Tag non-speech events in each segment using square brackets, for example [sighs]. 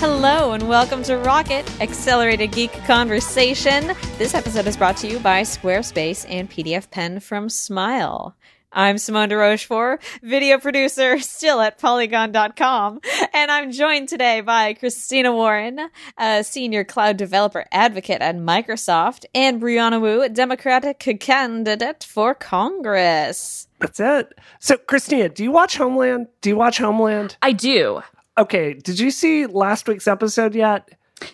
Hello and welcome to Rocket Accelerated Geek Conversation. This episode is brought to you by Squarespace and PDF Pen from Smile. I'm Simone de Rochefort, video producer still at polygon.com, and I'm joined today by Christina Warren, a senior cloud developer advocate at Microsoft, and Brianna Wu, Democratic candidate for Congress. That's it. So, Christina, do you watch Homeland? Do you watch Homeland? I do. Okay, did you see last week's episode yet?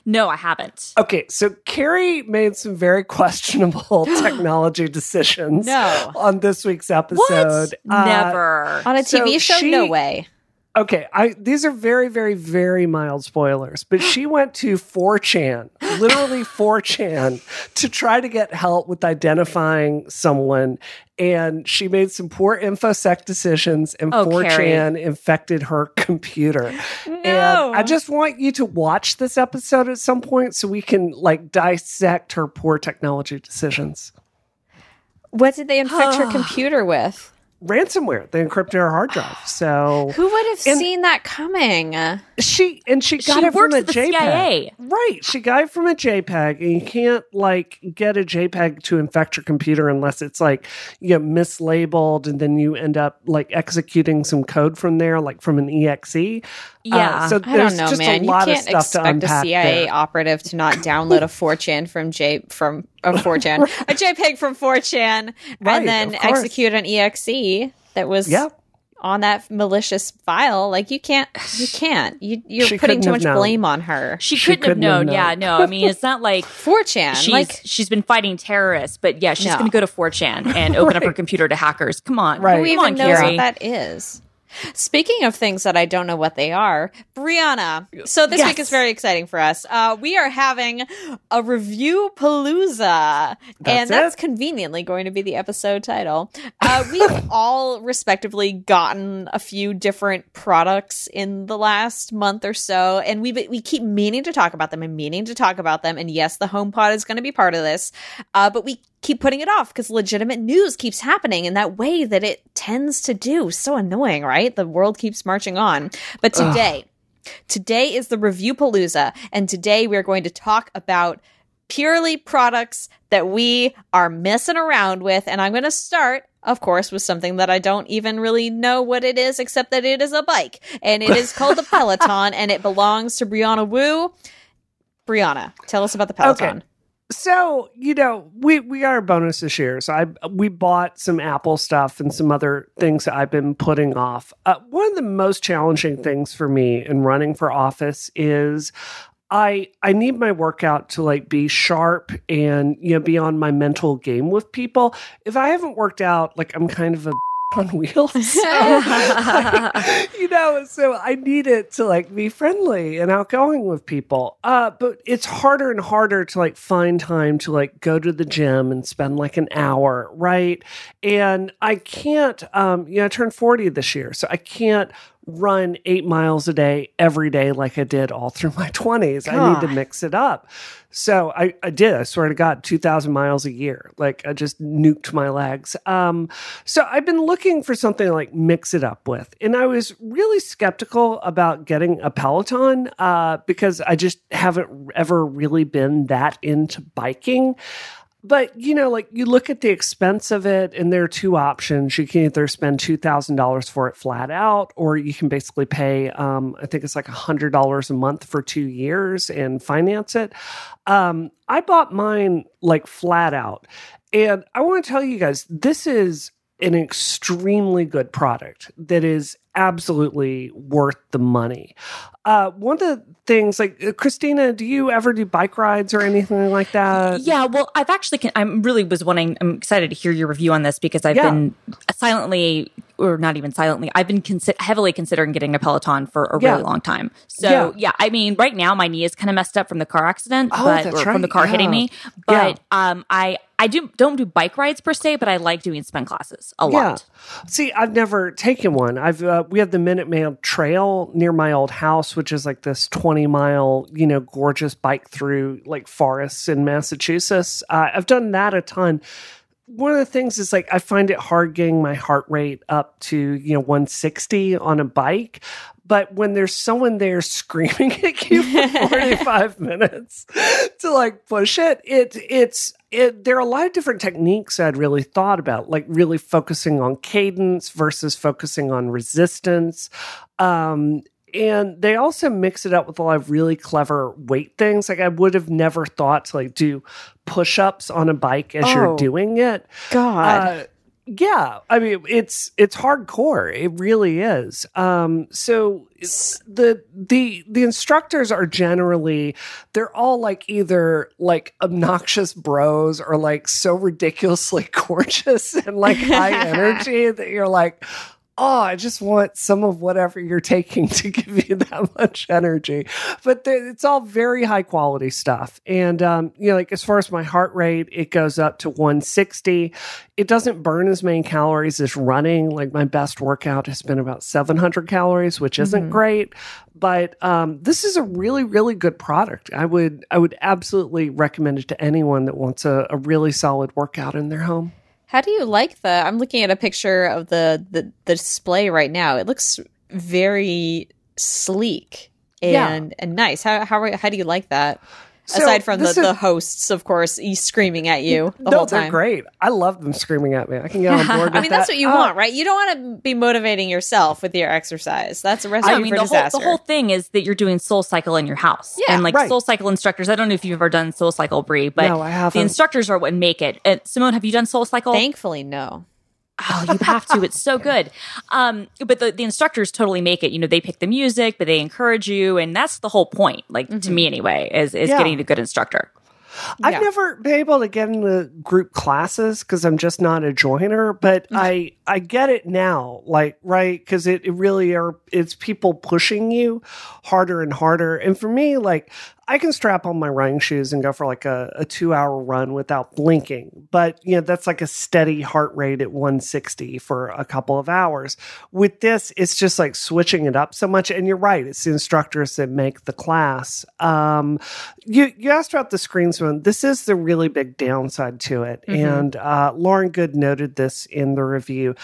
No, I haven't. Okay, so Carrie made some very [laughs] questionable [gasps] technology decisions No. on this week's episode. What? Uh, Never. On a So TV show? she- no way. Okay, I these are very, very, very mild spoilers, but she [gasps] went to 4chan, literally 4chan, to try to get help with identifying someone. And she made some poor infosec decisions, and Oh, 4chan infected her [laughs] computer. No. And I just want you to watch this episode at some point so we can like dissect her poor technology decisions. What did they infect her [sighs] computer with? Ransomware, they encrypted her hard drive. [sighs] So Who would have And- seen that coming? She and she got She it from a JPEG. CIA. Right. She got it from a JPEG, and you can't like get a JPEG to infect your computer unless it's like you know mislabeled, and then you end up like executing some code from there, like from an exe. Yeah. Uh, so I there's don't know, just man. a You lot of can't stuff to expect a CIA there. operative to not download a 4chan from J from a 4chan, [laughs] a JPEG from 4chan, Right, and then execute an exe that was Yeah. on that malicious file. Like you can't, you can't. You, you're She putting too much known. blame on her. She, She couldn't have couldn't have known. Yeah, no. I mean, it's not like [laughs] 4chan, she's like she's been fighting terrorists, but yeah, she's No. going to go to 4chan and open up her computer to hackers. Come on, Right. who Come even on, knows Carrie. what that is? Speaking of things that I don't know what they are, Brianna. So this Yes. week is very exciting for us. Uh, we are having a review palooza, and that's it. conveniently going to be the episode title. Uh, we've [laughs] all respectively gotten a few different products in the last month or so, and we we keep meaning to talk about them and meaning to talk about them. And yes, the HomePod is going to be part of this, uh, but we keep putting it off because legitimate news keeps happening in that way that it tends to do. So annoying, right? The world keeps marching on. But today, today is the review palooza, and today we're going to talk about purely products that we are messing around with. And I'm going to start, of course, with something that I don't even really know what it is, except that it is a bike. And it is called the [laughs] Peloton, and it belongs to Brianna Wu. Brianna, tell us about the Peloton. So you know, we we got our bonus this year. So I we bought some Apple stuff and some other things that I've been putting off. Uh, one of the most challenging things for me in running for office is I I need my workout to like be sharp and you know be on my mental game with people. If I haven't worked out, like I'm kind of a on wheels. [laughs] So, you know, so I need it to like be friendly and outgoing with people. Uh, but it's harder and harder to like find time to like go to the gym and spend like an hour, right? And I can't, um, you know, I turned 40 this year, so I can't run eight miles a day every day like I did all through my [laughs] 20s. I need to mix it up. So I, I did, I swear to God, 2,000 miles a year. Like I just nuked my legs. Um, so I've been looking for something to like mix it up with. And I was really skeptical about getting a Peloton uh, because I just haven't ever really been that into biking. But you know, like you look at the expense of it, and there are two options. You can either spend two thousand dollars for it flat out, or you can basically pay. Um, I think it's like hundred dollars a month for two years and finance it. Um, I bought mine like flat out, and I want to tell you guys, this is an extremely good product that is absolutely worth the money. Uh, one of the things, like uh, Christina, do you ever do bike rides or anything like that? Yeah, well, I've actually, con- I'm really was wanting, I'm excited to hear your review on this because I've Yeah. been silently, or not even silently, I've been consi- heavily considering getting a Peloton for a Yeah. really long time. So, Yeah. yeah. I mean, right now my knee is kind of messed up from the car accident, Oh, but, or from the right, car hitting me. But, um, I, I do, don't do bike rides per se, but I like doing spin classes a lot. See, I've never taken one. I've uh, we have the Minuteman Trail near my old house, which is like this twenty mile, you know, gorgeous bike through like forests in Massachusetts. Uh, I've done that a ton. One of the things is like I find it hard getting my heart rate up to, you know, 160 on a bike. But when there's someone there screaming [laughs] at you for [laughs] 45 minutes to like push it, it it's it there are a lot of different techniques I'd really thought about, like really focusing on cadence versus focusing on resistance. Um, and they also mix it up with a lot of really clever weight things. Like I would have never thought to like do push-ups on a bike as Oh. you're doing it. God. Uh, yeah, I mean it's it's hardcore. It really is. Um, so the the the instructors are generally they're all like either like obnoxious bros or like so ridiculously [laughs] gorgeous and like high [laughs] energy that you're like. Oh, I just want some of whatever you're taking [laughs] to give you that much energy. But there- it's all very high quality stuff. And, um, you know, like as far as my heart rate, it goes up to 160 it doesn't burn as many calories as running. Like my best workout has been about 700 calories, which isn't great. But um, this is a really, really good product. I would, I would absolutely recommend it to anyone that wants a, a really solid workout in their home. How do you like the? I'm looking at a picture of the the, the display right now. It looks very sleek Yeah. and and nice. How how how do you like that? So Aside from the, is- the hosts, of course, he's screaming at you the no, whole they're time. great. I love them screaming at me. I can get on board. [laughs] I with mean, that's that. what you Uh, want, right? You don't want to be motivating yourself with your exercise. That's a recipe I mean, for the whole, disaster. the whole thing is that you're doing Soul Cycle in your house. Yeah, and like right. Soul Cycle instructors, I don't know if you've ever done Soul Cycle, Brie, but No, I haven't. the instructors are what make it. And Simone, have you done Soul Cycle? Thankfully, no. Oh, you have to. It's so [laughs] good. Um, but the, the instructors totally make it. You know, they pick the music, but they encourage you, and that's the whole point. Like to me, anyway, is is Yeah. getting a good instructor. I've Yeah. never been able to get into group classes because I'm just not a joiner, but I I get it now, like right because it, it really are it's people pushing you harder and harder, and for me, like I can strap on my running shoes and go for like a, a two hour run without blinking, but you know that's like a steady heart rate at 160 for a couple of hours. With this, it's just like switching it up so much, and you're right, it's the instructors that make the class. Um, you you asked about the screens one. This is the really big downside to it, and uh, Lauren Goode noted this in the review.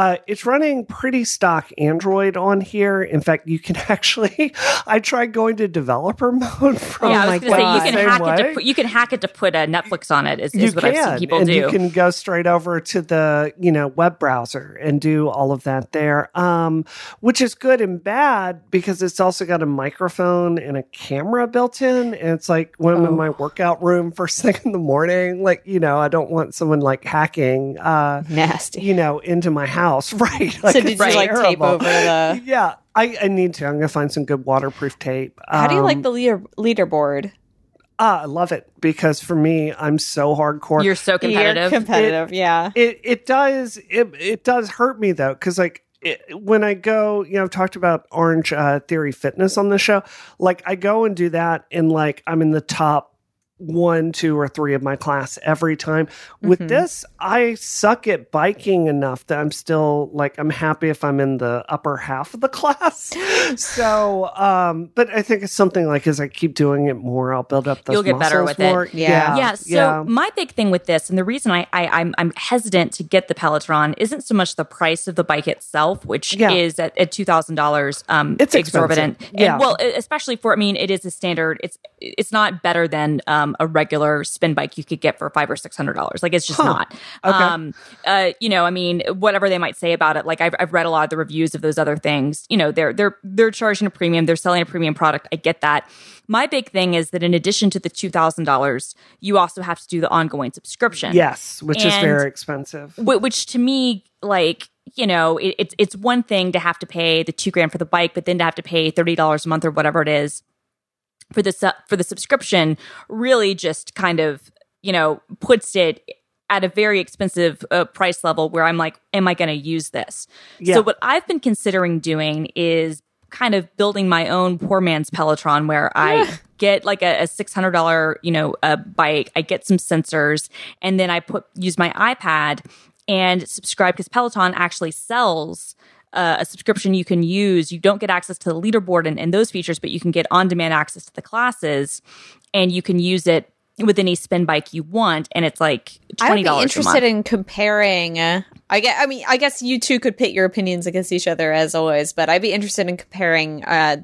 Uh, it's running pretty stock Android on here. In fact, you can [laughs] actually. I tried going to developer [laughs] mode from yeah, I my was going to say you can hack it to put, you can hack it to put a Netflix on it. Is, is what I've seen can, people and do. you can go straight over to the you know web browser and do all of that there, um, which is good and bad because it's also got a microphone and a camera built in, and it's like when I'm in my workout room first [laughs] thing in the morning, like you know I don't want someone like hacking, uh, Nasty. you know, into my house, [laughs] right? so did it's you like tape over the? [laughs] Yeah, I, I need to. I'm gonna find some good waterproof tape. How do you like Um, the leader leaderboard? Ah, I love it because for me, I'm so hardcore. You're so competitive. You're competitive, yeah. it it does it it does hurt me though because like it, when I go, you know, I've talked about Orange uh, Theory Fitness on the show. Like I go and do that, and like I'm in the top one, two, or three of my class every time. With Mhm. this, I suck at biking enough that I'm still like I'm happy if I'm in the upper half of the [laughs] class. so, um, but I think it's something like as I keep doing it more, I'll build up those You'll get better muscles with it. more. Yeah. yeah. So my big thing with this, and the reason I, I I'm I'm hesitant to get the Peloton isn't so much the price of the bike itself, which Yeah. is at, at two thousand dollars. Um, It's exorbitant. expensive. Yeah. And, well, especially for I mean, it is a standard. It's it's not better than um a regular spin bike you could get for five or six hundred dollars. Like it's just Huh. not. Okay. Um, uh, you know, I mean, whatever they might say about it. Like I've I've read a lot of the reviews of those other things. You know, they're they're they're charging a premium. They're selling a premium product. I get that. My big thing is that in addition to the two thousand dollars, you also have to do the ongoing subscription. Yes, which is very expensive. Wh- which to me, like you know, it, it's it's one thing to have to pay the two grand for the bike, but then to have to pay thirty dollars a month or whatever it is for the su- for the subscription, really just kind of you know puts it at a very expensive uh, price level where I'm like, am I going to use this? Yeah. So what I've been considering doing is kind of building my own poor man's Peloton where I get like a, a $600, you know, a bike, I get some sensors and then I put, use my iPad and subscribe because Peloton actually sells uh, a subscription you can use. You don't get access to the leaderboard and, and those features, but you can get on demand access to the classes and you can use it with any spin bike you want, and it's like I twenty be dollars. interested in comparing. Uh, I get. I mean, I guess you two could pit your opinions against each other as always, but I'd be interested in comparing uh,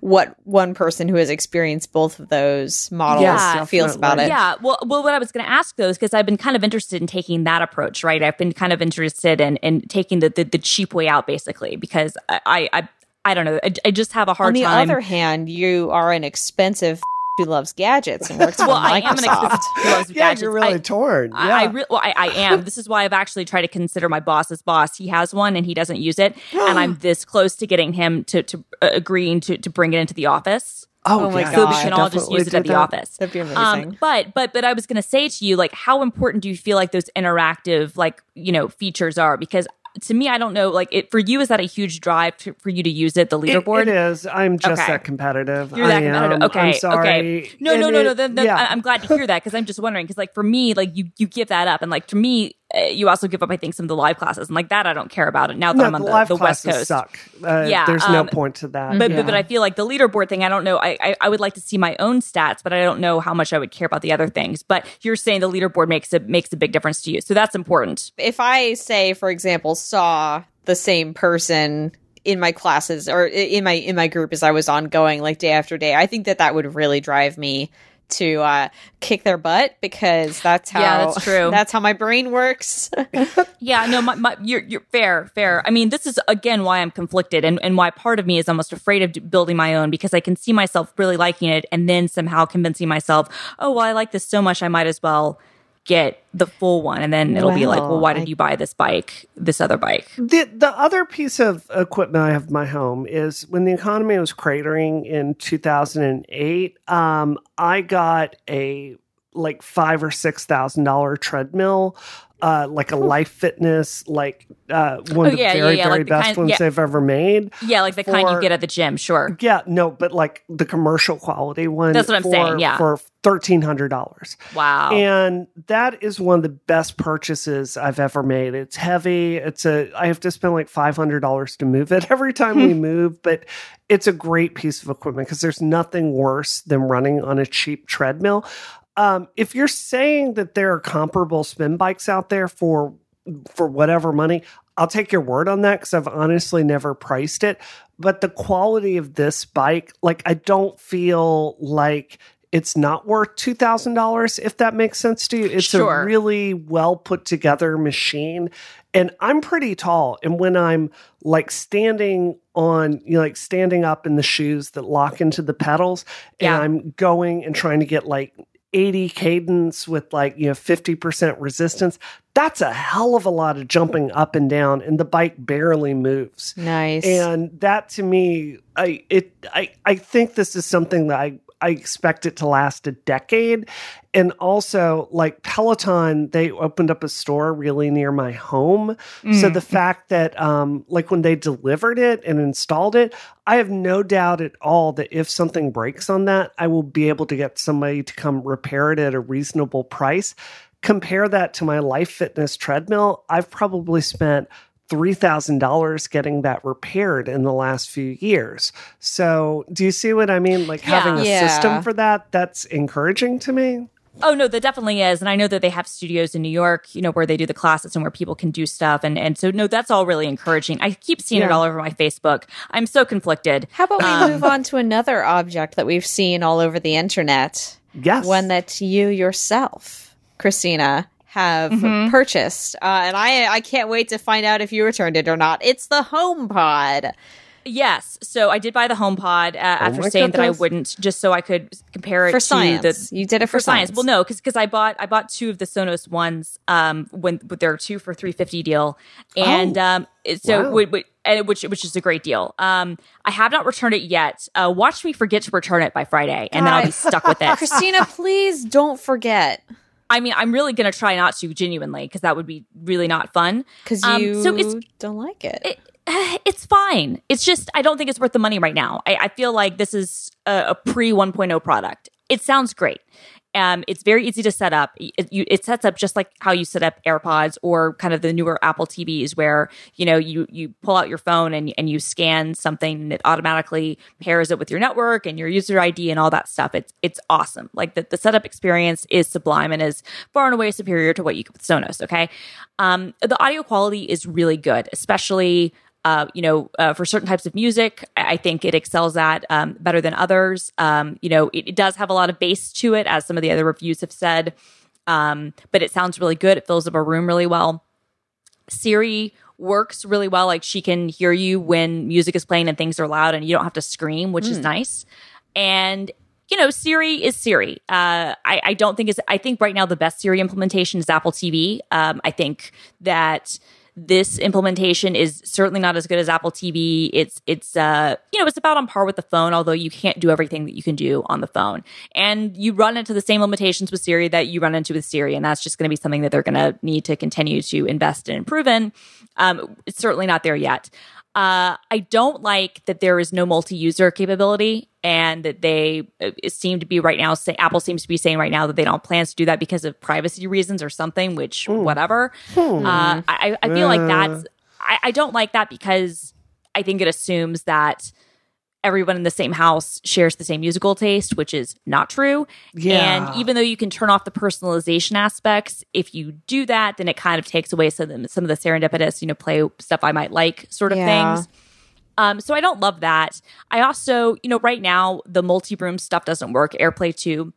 what one person who has experienced both of those models Yeah, feels about it. Yeah. Well, well, what I was going to ask though is because I've been kind of interested in taking that approach, right? I've been kind of interested in in taking the the, the cheap way out, basically, because I I I don't know. I, I just have a hard On the time. other hand, you are an expensive who loves gadgets and works [laughs] for well, I am an Microsoft. expensive who loves [laughs] yeah, gadgets. you're really I- torn. Yeah. I, I, re- well, I, I am. This is why I've actually tried to consider my boss's boss. He has one and he doesn't use it, and I'm [gasps] this close to getting him to to uh, agreeing to to bring it into the office. oh, Oh my yeah, So God. we can all just use it at the that. office. That'd be amazing. Um, but but but I was going to say to you, like, how important do you feel like those interactive, like, you know, features are? Because to me, I don't know. Like, it for you, is that a huge drive to, for you to use it? The It- leaderboard. it is. I'm just Okay. that competitive. You're that I am. competitive. Okay. I'm sorry. Okay. No, no, And no, no. it- Then, then yeah. I- I'm glad to hear that because I'm just wondering because, like, for me, like, you you give that up, and like, to me, you also give up. I think some of the live classes, and like that, I don't care about it now that no, I'm on the, the, live the West Coast. suck. Uh, Yeah, there's no um, point to that. But, yeah. but but I feel like the leaderboard thing. I don't know. I, I I would like to see my own stats, but I don't know how much I would care about the other things. But you're saying the leaderboard makes a makes a big difference to you, so that's important. if I say, for example, saw the same person in my classes or in my in my group as I was ongoing, like day after day, I think that that would really drive me to uh, kick their butt because that's how Yeah, that's true. That's how my brain works. [laughs] Yeah, no, my, my, you're you're fair, fair. I mean, this is again why I'm conflicted, and and why part of me is almost afraid of d- building my own because I can see myself really liking it, and then somehow convincing myself, oh well, I like this so much, I might as well get the full one, and then it'll be like, Well, well, why I- did you buy this bike, this other bike? The the other piece of equipment I have in my home is when the economy was cratering in 2008. Um, I got a like five or six thousand dollar treadmill, uh, like a Life Fitness, like uh, one of Oh, the yeah, yeah, very yeah, very like the best kind- ones yeah. they've ever made. Yeah, like the kind you get at the gym, sure. Yeah, no, but like the commercial quality one. That's what I'm for- saying, yeah. for thirteen hundred dollars. Wow. And that is one of the best purchases I've ever made. It's heavy. It's a I have to spend like $500 to move it [laughs] every time we [laughs] move, but it's a great piece of equipment because there's nothing worse than running on a cheap treadmill. Um, if you're saying that there are comparable spin bikes out there for for whatever money, I'll take your word on that because I've honestly never priced it. But the quality of this bike, like I don't feel like it's not worth two thousand dollars, if that makes sense to you. It's Sure. a really well put together machine. And I'm pretty tall. And when I'm like standing on, you know, like standing up in the shoes that lock into the pedals, Yeah. and I'm going and trying to get like 80 cadence with like, you know, 50% resistance, that's a hell of a lot of jumping up and down, and the bike barely moves. nice. And that to me, I it I I think this is something that I I expect it to last a decade. And also, like Peloton, they opened up a store really near my home. So Mm. the fact that, um, like when they delivered it and installed it, I have no doubt at all that if something breaks on that, I will be able to get somebody to come repair it at a reasonable price. Compare that to my Life Fitness treadmill. I've probably spent $3,000 getting that repaired in the last few years. So, do you see what I mean? Like Yeah. having a Yeah. system for that, that's encouraging to me. Oh no, that definitely is, and I know that they have studios in New York, you know, where they do the classes and where people can do stuff, and and so no, that's all really encouraging. I keep seeing it all over my Facebook. I'm so conflicted. How about we Um, move on to another object that we've seen all over the internet? Yes. One that you yourself, Christina, have Mm-hmm. purchased. Uh, and I I can't wait to find out if you returned it or not. It's the HomePod. Yes, so I did buy the HomePod uh, after Oh my saying that I wouldn't, just so I could compare it For to science. the You did it for science. Well, no, because because I bought I bought two of the Sonos ones um when but there are two for three fifty deal, and Oh, um so wow. wi- wi- and which which is a great deal. Um, I have not returned it yet. Uh, watch me forget to return it by Friday, and then I'll be stuck with it. [laughs] Christina, please don't forget. I mean, I'm really gonna try not to genuinely because that would be really not fun. Because Um, you so it's don't like it. it, [sighs] it's fine. It's just I don't think it's worth the money right now. I, I feel like this is a, a pre 1.0 product. It sounds great. Um, it's very easy to set up. It, you, it sets up just like how you set up AirPods or kind of the newer Apple TVs, where you know you you pull out your phone and and you scan something, and it automatically pairs it with your network and your user ID and all that stuff. It's it's awesome. Like the, the setup experience is sublime and is far and away superior to what you get with Sonos. Okay, um, the audio quality is really good, especially uh, you know, uh, for certain types of music, I think it excels at um, better than others. Um, you know, it, it, does have a lot of bass to it, as some of the other reviews have said, um, but it sounds really good. It fills up a room really well. Siri works really well. Like she can hear you when music is playing and things are loud, and you don't have to scream, which mm. is hmm. nice. And you know, Siri is Siri. Uh, I, I, don't think is. I think right now the best Siri implementation is Apple TV. Um, I think that this implementation is certainly not as good as Apple TV. It's it's uh you know it's about on par with the phone, although you can't do everything that you can do on the phone. And you run into the same limitations with Siri that you run into with Siri, and that's just going to be something that they're going to need to continue to invest in and improve in. Um, it's certainly not there yet. Uh, I don't like that there is no multi-user capability, and that they uh, seem to be right now. Say Apple seems to be saying right now that they don't plans to do that because of privacy reasons or something. Which mm. whatever. Hmm. Uh, I, I feel uh. like that's. I, I don't like that because I think it assumes that everyone in the same house shares the same musical taste, which is not true. Yeah. And even though you can turn off the personalization aspects, if you do that, then it kind of takes away some of the, some of the serendipitous, you know, play stuff I might like sort of yeah. things. Um, so I don't love that. I also, you know, right now the multi-room stuff doesn't work. AirPlay 2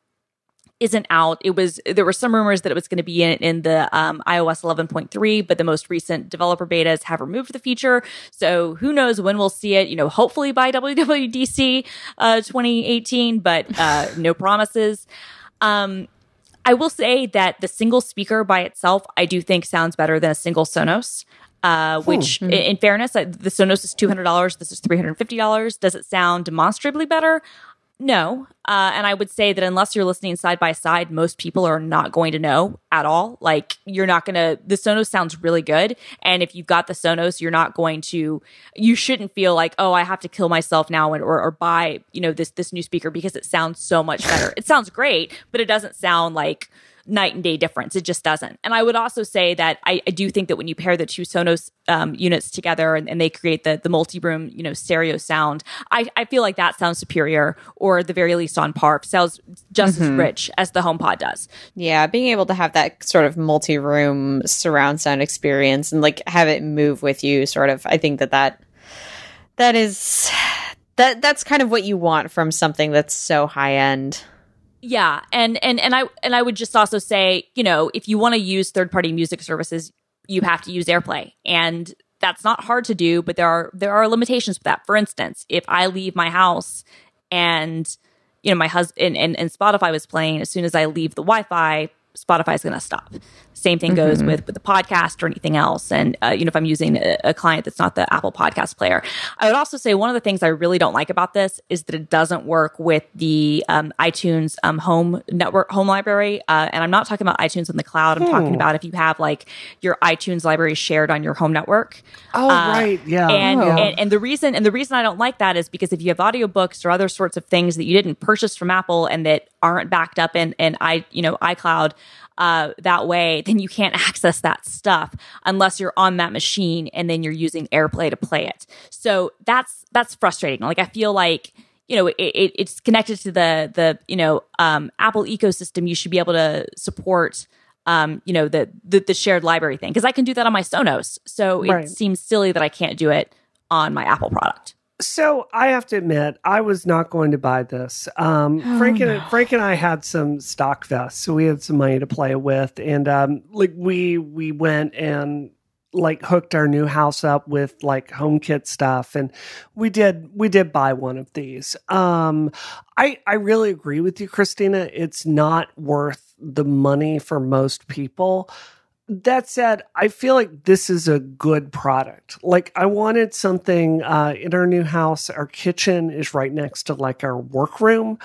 isn't out. It was there were some rumors that it was going to be in, in the um, iOS 11.3, but the most recent developer betas have removed the feature. So who knows when we'll see it? You know, hopefully by [laughs] WWDC uh, 2018, but uh, no [laughs] promises. Um, I will say that the single speaker by itself, I do think sounds better than a single Sonos. Uh, which, hmm. in, in, fairness, the Sonos is two hundred dollars. This is three hundred fifty dollars. Does it sound demonstrably better? No. Uh, and I would say that unless you're listening side by side, most people are not going to know at all. Like, you're not going to, the Sonos sounds really good. And if you've got the Sonos, you're not going to, you shouldn't feel like, oh, I have to kill myself now and, or, or buy, you know, this, this new speaker because it sounds so much better. it sounds great, but it doesn't sound like, night and day difference. It just doesn't. And I would also say that I, I do think that when you pair the two Sonos um, units together and, and, they create the the multi room you know stereo sound, I, I feel like that sounds superior, or at the very least on par, sounds just mm-hmm. as rich as the HomePod does. Yeah, being able to have that sort of multi room surround sound experience and like have it move with you, sort of. I think that that that is that that's kind of what you want from something that's so high end. Yeah, and and and I and I would just also say, you know, if you want to use third-party music services, you have to use AirPlay. And that's not hard to do, but there are there are limitations with that. For instance, if I leave my house and you know my husband and, and, and Spotify was playing, as soon as I leave the Wi-Fi, Spotify is going to stop. Same thing goes mm-hmm. with with the podcast or anything else. And uh, you know, if I'm using a, a, client that's not the Apple Podcast Player, I would also say one of the things I really don't like about this is that it doesn't work with the um, iTunes um, Home Network Home Library. Uh, and I'm not talking about iTunes on the cloud. I'm hmm. talking about if you have like your iTunes library shared on your home network. Oh, uh, right, yeah. And, oh. and and the reason and the reason I don't like that is because if you have audiobooks or other sorts of things that you didn't purchase from Apple and that aren't backed up in in i you know iCloud uh, that way, then you can't access that stuff unless you're on that machine and then you're using AirPlay to play it. So that's that's frustrating. Like I feel like you know it, it, it's connected to the the you know um, Apple ecosystem. You should be able to support um, you know the, the, the shared library thing because I can do that on my Sonos. So it right. seems silly that I can't do it on my Apple product. So I have to admit, I was not going to buy this. Um, oh, Frank and no. Frank and I had some stock vests, so we had some money to play with, and um, like we we went and like hooked our new house up with like HomeKit stuff, and we did we did buy one of these. Um, I I really agree with you, Christina. It's not worth the money for most people that said, I feel like this is a good product. Like I wanted something uh, in our new house. Our kitchen is right next to like our workroom.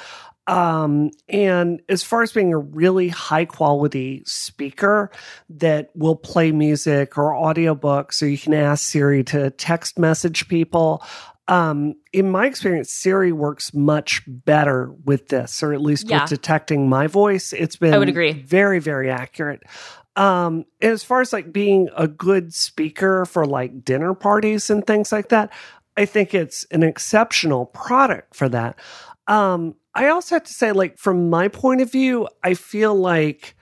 Um, and as far as being a really high quality speaker that will play music or audiobooks, so you can ask Siri to text message people, um, in my experience, Siri works much better with this, or at least Yeah. with detecting my voice. It's been I would agree. very, very accurate. Um, as far as like being a good speaker for like dinner parties and things like that, I think it's an exceptional product for that. Um, I also have to say, like, from my point of view, I feel like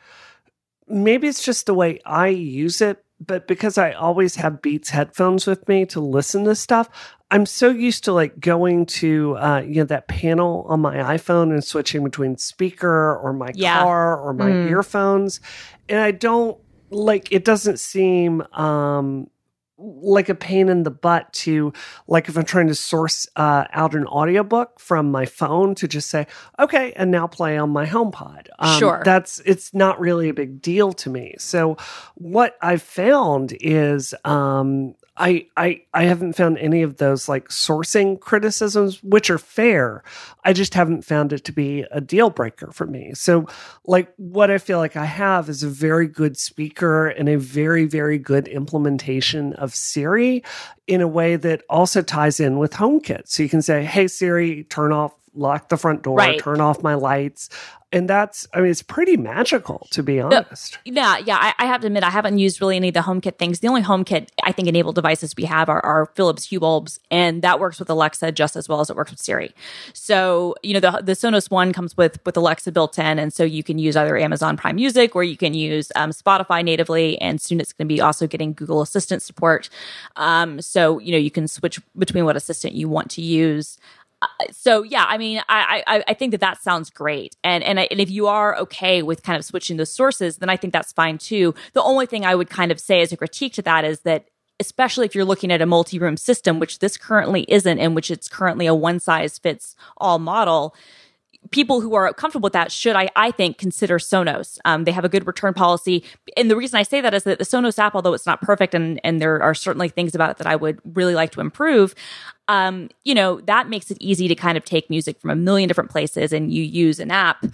maybe it's just the way I use it, but because I always have Beats headphones with me to listen to stuff, I'm so used to like going to uh, you know that panel on my iPhone and switching between speaker or my Yeah. car or my Mm. earphones, and I don't like it. Doesn't seem um, like a pain in the butt to like if I'm trying to source uh, out an audiobook from my phone to just say okay and now play on my HomePod. Um, Sure. that's it's not really a big deal to me. So what I've found is um, I I I haven't found any of those like sourcing criticisms, which are fair. I just haven't found it to be a deal breaker for me. So like what I feel like I have is a very good speaker and a very very good implementation of Siri in a way that also ties in with HomeKit. So you can say, "Hey Siri, turn off lock the front door, Right. turn off my lights." And that's I mean it's pretty magical to be honest. Yeah, yeah. I, I have to admit, I haven't used really any of the HomeKit things. The only HomeKit I think enabled devices we have are, are Philips Hue bulbs, and that works with Alexa just as well as it works with Siri. So you know, the the Sonos One comes with with Alexa built in, and so you can use either Amazon Prime Music or you can use um, Spotify natively, and soon it's going to be also getting Google Assistant support. Um, so you know, you can switch between what assistant you want to use so yeah, I mean, I, I I think that that sounds great, and and and if you are okay with kind of switching the sources, then I think that's fine too. The only thing I would kind of say as a critique to that is that especially if you're looking at a multi-room system, which this currently isn't, and which it's currently a one size fits all model. People who are comfortable with that should, I, I think, consider Sonos. Um, they have a good return policy, and the reason I say that is that the Sonos app, although it's not perfect, and and there are certainly things about it that I would really like to improve, um, you know, that makes it easy to kind of take music from a million different places and you use an app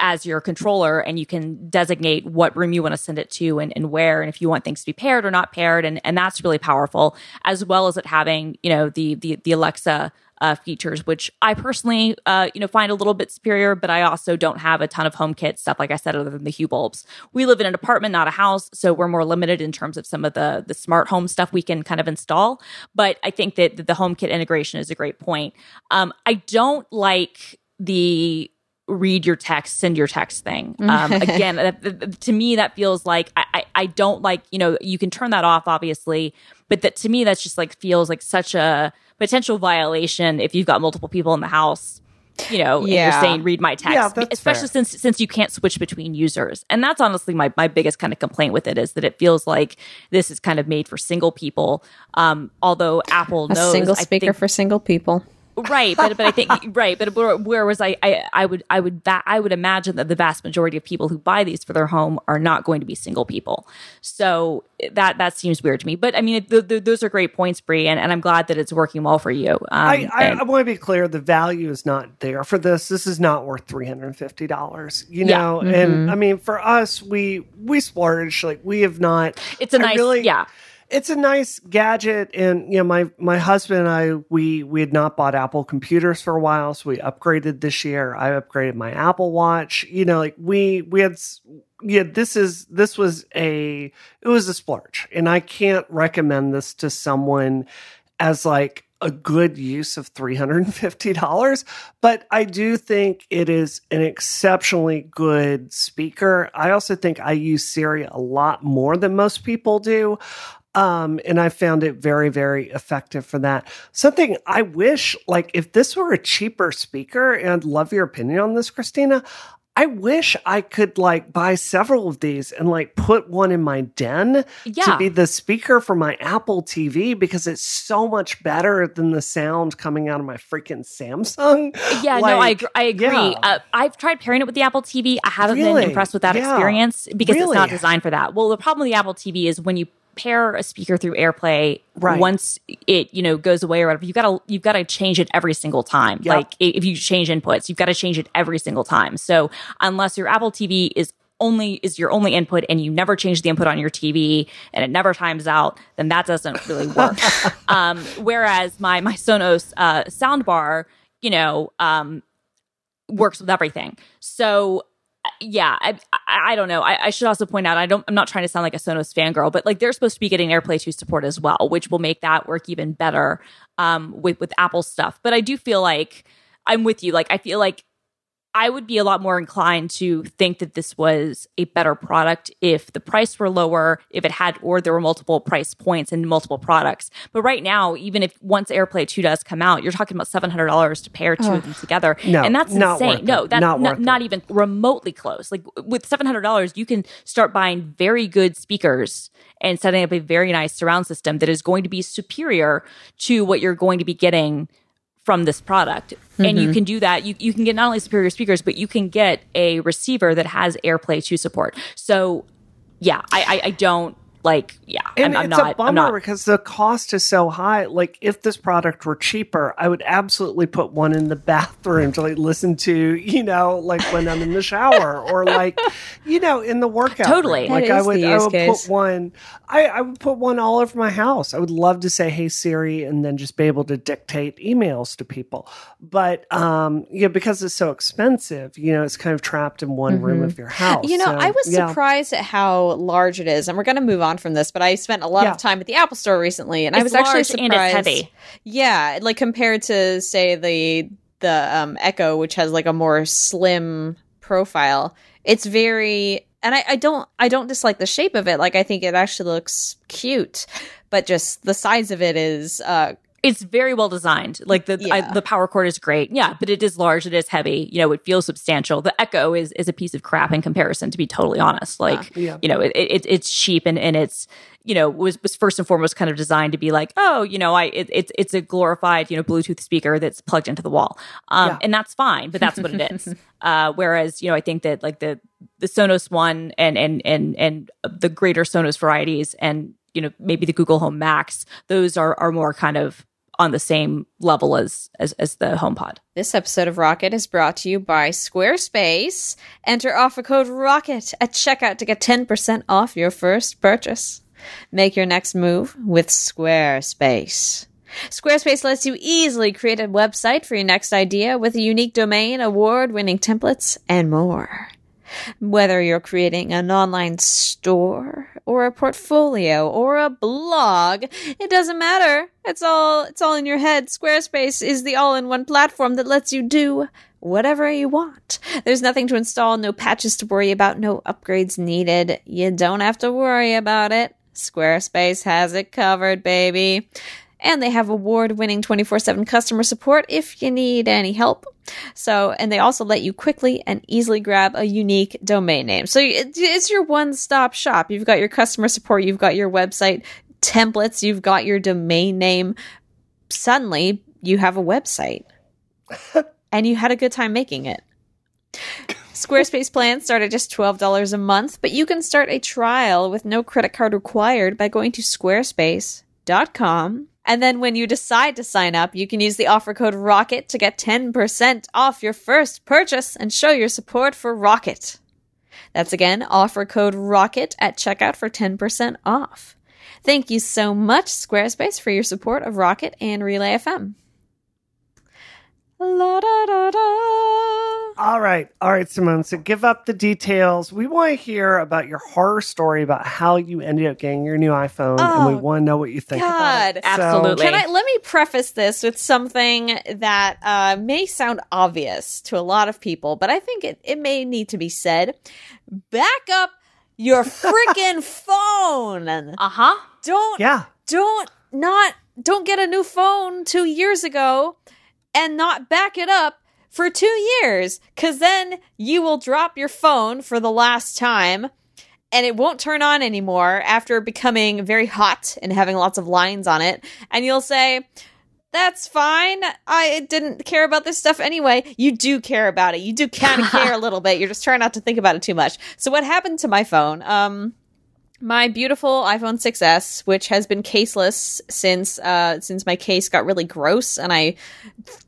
as your controller and you can designate what room you want to send it to and, and where and if you want things to be paired or not paired and, and that's really powerful as well as it having you know the the, the alexa uh, features which i personally uh, you know find a little bit superior but i also don't have a ton of HomeKit stuff like i said other than the hue bulbs. We live in an apartment not a house so we're more limited in terms of some of the the smart home stuff we can kind of install. But i think that the HomeKit integration is a great point. Um, i don't like the read your text, send your text thing. [laughs] Um, again, that, to me, that feels like I, I, I don't like, you know, you can turn that off, obviously, but that to me, that's just like feels like such a potential violation if you've got multiple people in the house. You know, Yeah. you're saying read my text, Yeah, especially fair. since since you can't switch between users, and that's honestly my my biggest kind of complaint with it is that it feels like this is kind of made for single people. Um, although Apple A knows, single speaker think- for single people. Right but but i think [laughs] right but where- was I, I i would i would va- i would imagine that the vast majority of people who buy these for their home are not going to be single people so that that seems weird to me but i mean th- th- those are great points Bree, and, and i'm glad that it's working well for you um, I, I, and- I want to be clear the value is not there for this. This is not worth three hundred and fifty dollars. You Yeah. know, and I mean for us, we we splurge like we have not. it's a nice really- yeah It's a nice gadget, and you know, my my husband and I we we had not bought Apple computers for a while, so we upgraded this year. I upgraded my Apple Watch. You know, like we we had. Yeah, this is this was a it was a splurge, and I can't recommend this to someone as like a good use of $350 but i do think it is an exceptionally good speaker i also think i use siri a lot more than most people do um, and I found it very, very effective for that. Something I wish, like, if this were a cheaper speaker, and I'd love your opinion on this, Christina. I wish I could like buy several of these and like put one in my den Yeah. to be the speaker for my Apple TV because it's so much better than the sound coming out of my freaking Samsung. Yeah, no, I, Like, I agree. yeah. Uh, I've tried pairing it with the Apple TV. I haven't Really? been impressed with that Yeah. experience because it's not designed for that. Well, the problem with the Apple TV is when you pair a speaker through AirPlay, Right. once it you know goes away or whatever, you gotta you've got to change it every single time. Yep. Like if you change inputs, you've got to change it every single time. So unless your Apple TV is only is your only input and you never change the input on your TV and it never times out, then that doesn't really work. [laughs] um, whereas my my Sonos uh, soundbar, you know, um, works with everything. So yeah, I, I, don't know. I, I, should also point out I don't. I'm not trying to sound like a Sonos fangirl, but like they're supposed to be getting AirPlay 2 support as well, which will make that work even better um, with with Apple stuff. But I do feel like I'm with you. Like I feel like I would be a lot more inclined to think that this was a better product if the price were lower, if it had, or there were multiple price points and multiple products. But right now, even if once AirPlay 2 does come out, you're talking about $700 to pair two of them together. No, and that's not insane. No, that's Not not, not even remotely close. Like with $700, you can start buying very good speakers and setting up a very nice surround system that is going to be superior to what you're going to be getting from this product. And Mm-hmm. you can do that. You, you can get not only superior speakers, but you can get a receiver that has AirPlay 2 support. So, yeah, I, I, I don't like, yeah, And I'm, I'm it's not, a bummer I'm not. because the cost is so high. Like, if this product were cheaper, I would absolutely put one in the bathroom to like listen to, you know, like when I'm in the shower or like, [laughs] you know, in the workout. Totally. room. Like, I would, I would case. put one. I, I would put one all over my house. I would love to say, "Hey Siri," and then just be able to dictate emails to people. But um, yeah, because it's so expensive, you know, it's kind of trapped in one room of your house. You know, So, I was yeah. surprised at how large it is, and we're going to move on from this. But I spent a lot Yeah. of time at the Apple Store recently, and I It's was actually surprised. and it's heavy. Yeah, like compared to say the the um, Echo, which has like a more slim profile, it's very. And I, I don't I don't dislike the shape of it. Like I think it actually looks cute, but just the size of it is uh, it's very well designed. Like the I, the power cord is great. Yeah, but it is large. It is heavy. You know, it feels substantial. The Echo is is a piece of crap in comparison. To be totally honest, like Yeah. you know, it, it it's cheap and and it's you know was was first and foremost kind of designed to be like oh you know I it, it's it's a glorified you know Bluetooth speaker that's plugged into the wall. Um, Yeah. and that's fine, but that's what it is. [laughs] Uh, whereas you know I think that like the the Sonos One and and and and the greater Sonos varieties and you know maybe the Google Home Max those are are more kind of on the same level as as, as the HomePod. This episode of Rocket is brought to you by Squarespace. Enter offer code ROCKET at checkout to get 10% off your first purchase. Make your next move with Squarespace. Squarespace lets you easily create a website for your next idea with a unique domain, award winning templates, and more. Whether you're creating an online store or a portfolio or a blog, it doesn't matter. It's all it's all in your head. Squarespace is the all-in-one platform that lets you do whatever you want. There's nothing to install, no patches to worry about, no upgrades needed. You don't have to worry about it. Squarespace has it covered, baby. And they have award winning 24 7 customer support if you need any help. So, and they also let you quickly and easily grab a unique domain name. So it's your one stop shop. You've got your customer support, you've got your website templates, you've got your domain name. Suddenly, you have a website. [laughs] and you had a good time making it. Squarespace plans start at just $12 a month, but you can start a trial with no credit card required by going to squarespace.com. And then when you decide to sign up, you can use the offer code ROCKET to get 10% off your first purchase and show your support for Rocket. That's again, offer code ROCKET at checkout for 10% off. Thank you so much, Squarespace, for your support of Rocket and Relay FM. La da da da. All right. All right, Simone. So give up the details. We want to hear about your horror story about how you ended up getting your new iPhone, and we Oh, want to know what you think about it. God. So- Absolutely. Can I let me preface this with something that uh, may sound obvious to a lot of people, but I think it, it may need to be said. Back up your [laughs] freaking phone. Uh huh. Don't yeah. don't not don't get a new phone 2 years ago and not back it up for 2 years cuz then you will drop your phone for the last time and it won't turn on anymore after becoming very hot and having lots of lines on it and you'll say that's fine. I didn't care about this stuff anyway. You do care about it. You do kind of [laughs] care a little bit. You're just trying not to think about it too much. So what happened to my phone? Um my beautiful iPhone 6s, which has been caseless since uh, since my case got really gross, and I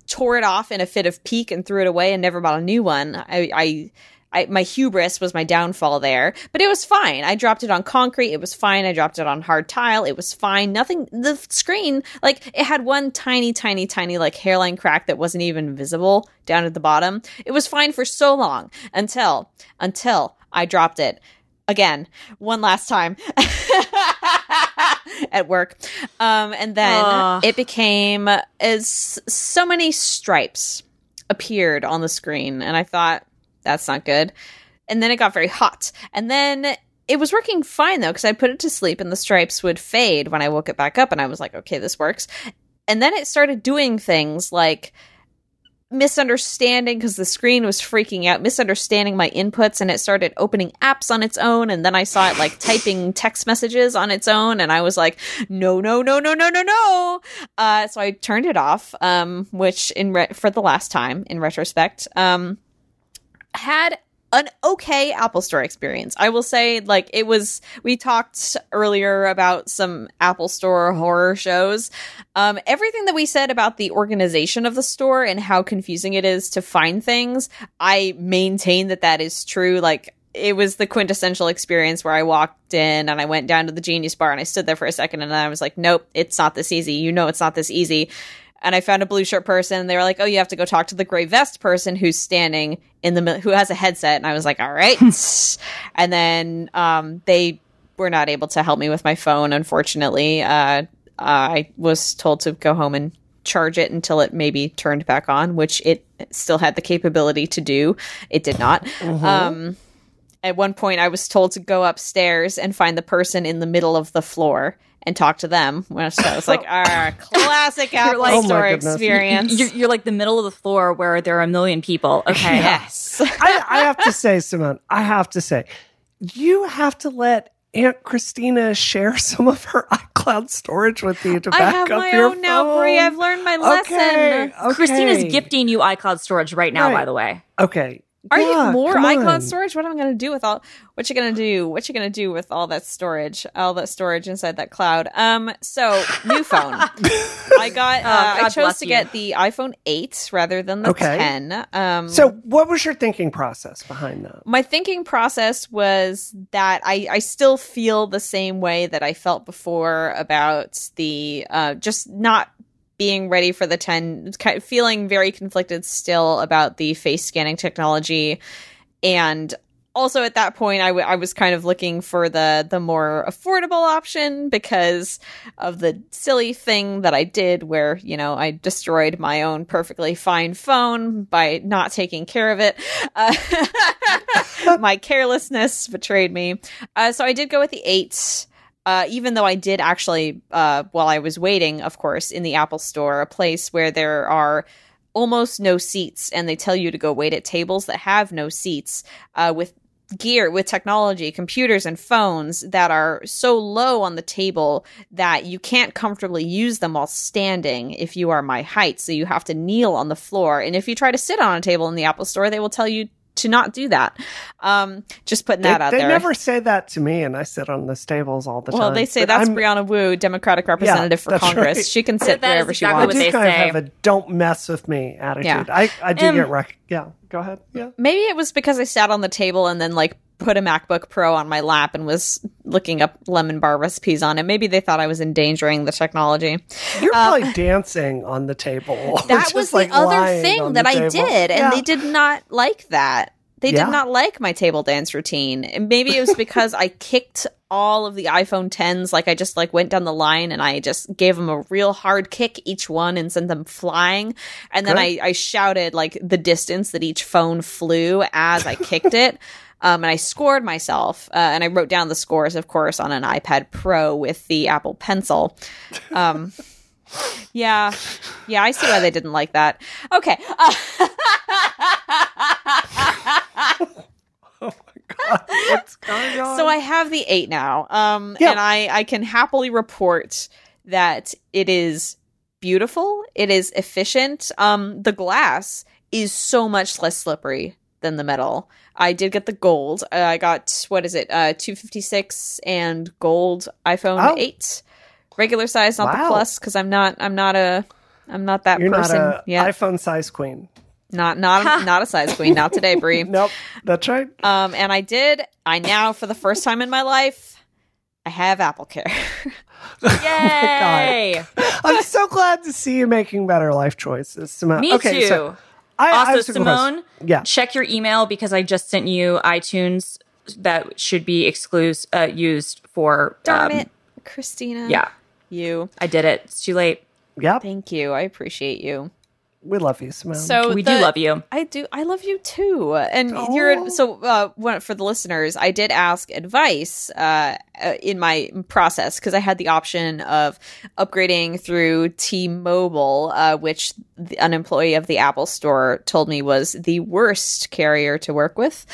tore it off in a fit of pique and threw it away and never bought a new one. I I, I, my hubris was my downfall there, but it was fine. I dropped it on concrete. It was fine. I dropped it on hard tile. It was fine. Nothing, the screen, like it had one tiny, tiny, tiny like hairline crack that wasn't even visible down at the bottom. It was fine for so long until, until I dropped it again one last time [laughs] at work. Um, and then Ugh. it became as so many stripes appeared on the screen. And I thought, that's not good. And then it got very hot. And then it was working fine though, because I put it to sleep and the stripes would fade when I woke it back up. And I was like, okay, this works. And then it started doing things like misunderstanding because the screen was freaking out, misunderstanding my inputs, and it started opening apps on its own. And then I saw it like typing text messages on its own, and I was like, no, no, no, no, no, no, no. Uh, so I turned it off, um, which in re- for the last time in retrospect, um, had an okay Apple Store experience. I will say, like, it was, we talked earlier about some Apple Store horror shows. Um, everything that we said about the organization of the store and how confusing it is to find things, I maintain that that is true. Like, it was the quintessential experience where I walked in and I went down to the Genius Bar and I stood there for a second and I was like, nope, it's not this easy. You know, it's not this easy and I found a blue shirt person. And they were like, "Oh, you have to go talk to the gray vest person who's standing in the middle, who has a headset." And I was like, "All right." [laughs] and then um, they were not able to help me with my phone. Unfortunately, uh, I was told to go home and charge it until it maybe turned back on, which it still had the capability to do. It did not. Um, at one point, I was told to go upstairs and find the person in the middle of the floor and talk to them. So I was like, [laughs] our classic Apple like- Oh Store goodness. experience. You're, you're like the middle of the floor where there are a million people. [laughs] Okay. yes. I, I have to say, Simone, I have to say, you have to let Aunt Christina share some of her iCloud storage with you to I have up my your own now, Brie. I've learned my lesson. Okay, okay. Christina's gifting you iCloud storage right now, Right. by the way. Okay. Are Yeah, you more iCloud on. storage? What am I going to do with all? What you going to do? What you going to do with all that storage? All that storage inside that cloud. Um. So new [laughs] phone. I got. Uh, I Oh, chose to you. get the iPhone eight rather than the Okay. ten. Um. So, what was your thinking process behind that? my thinking process was that I, I still feel the same way that I felt before about the uh, just not being ready for the 10, kind of feeling very conflicted still about the face scanning technology. And also at that point, I, w- I was kind of looking for the, the more affordable option because of the silly thing that I did where, you know, I destroyed my own perfectly fine phone by not taking care of it. Uh, [laughs] my carelessness betrayed me. Uh, so I did go with the eight. Uh, even though I did actually, uh, while I was waiting, of course, in the Apple Store, a place where there are almost no seats, and they tell you to go wait at tables that have no seats, uh, with gear, with technology, computers, and phones that are so low on the table that you can't comfortably use them while standing if you are my height. So you have to kneel on the floor. And if you try to sit on a table in the Apple Store, they will tell you to not do that. Um, just putting that they out they there. They never say that to me, and I sit on the tables all the well, time. Well, they say But that's I'm- Brianna Wu, Democratic representative for Congress. right. She can sit That is wherever she exactly I do wants. they kind of have a "don't mess with me" attitude. Yeah. I, I do Um, get rec- yeah. Go ahead. Yeah. Maybe it was because I sat on the table and then like put a MacBook Pro on my lap and was looking up lemon bar recipes on it. Maybe they thought I was endangering the technology. You're probably dancing on the table. Uh, [laughs] That was the like, other thing that I did, and Yeah. they did not like that. They Yeah. did not like my table dance routine. And maybe it was because I kicked all of the iPhone 10s like I just like went down the line and I just gave them a real hard kick each one and sent them flying. And then I, I shouted like the distance that each phone flew as I kicked it. [laughs] Um, and I scored myself, uh, and I wrote down the scores, of course, on an iPad Pro with the Apple Pencil. Um, [laughs] yeah, yeah, I see why they didn't like that. Okay, [laughs] uh, What's going on? so I have the eight now, um, Yeah. and I I can happily report that it is beautiful. It is efficient. Um, the glass is so much less slippery than the metal. I did get the gold. Uh, I got what is it? Uh, two fifty six and gold iPhone Oh. eight, regular size, not the plus, because I'm not I'm not a I'm not that You're person not a yet. iPhone size queen. Not not not a size queen. Not today, Brie. [laughs] Nope, that's right. Um, and I did. I now, for the first time in my life, I have Apple Care. [laughs] Yay! I'm so glad to see you making better life choices, Simone. Me okay, too. So I, I also, have. Simone, Yeah. check your email because I just sent you iTunes that should be exclusive uh, used for. Darn um, it, Christina. Yeah, you. I did it. It's too late. Yep. Thank you. I appreciate you. We love you, Simone. So we the- do love you. I do. I love you too. And Oh. you're so uh, for the listeners. I did ask advice uh, uh, in my process because I had the option of upgrading through T-Mobile, uh, which the, an employee of the Apple Store told me was the worst carrier to work with.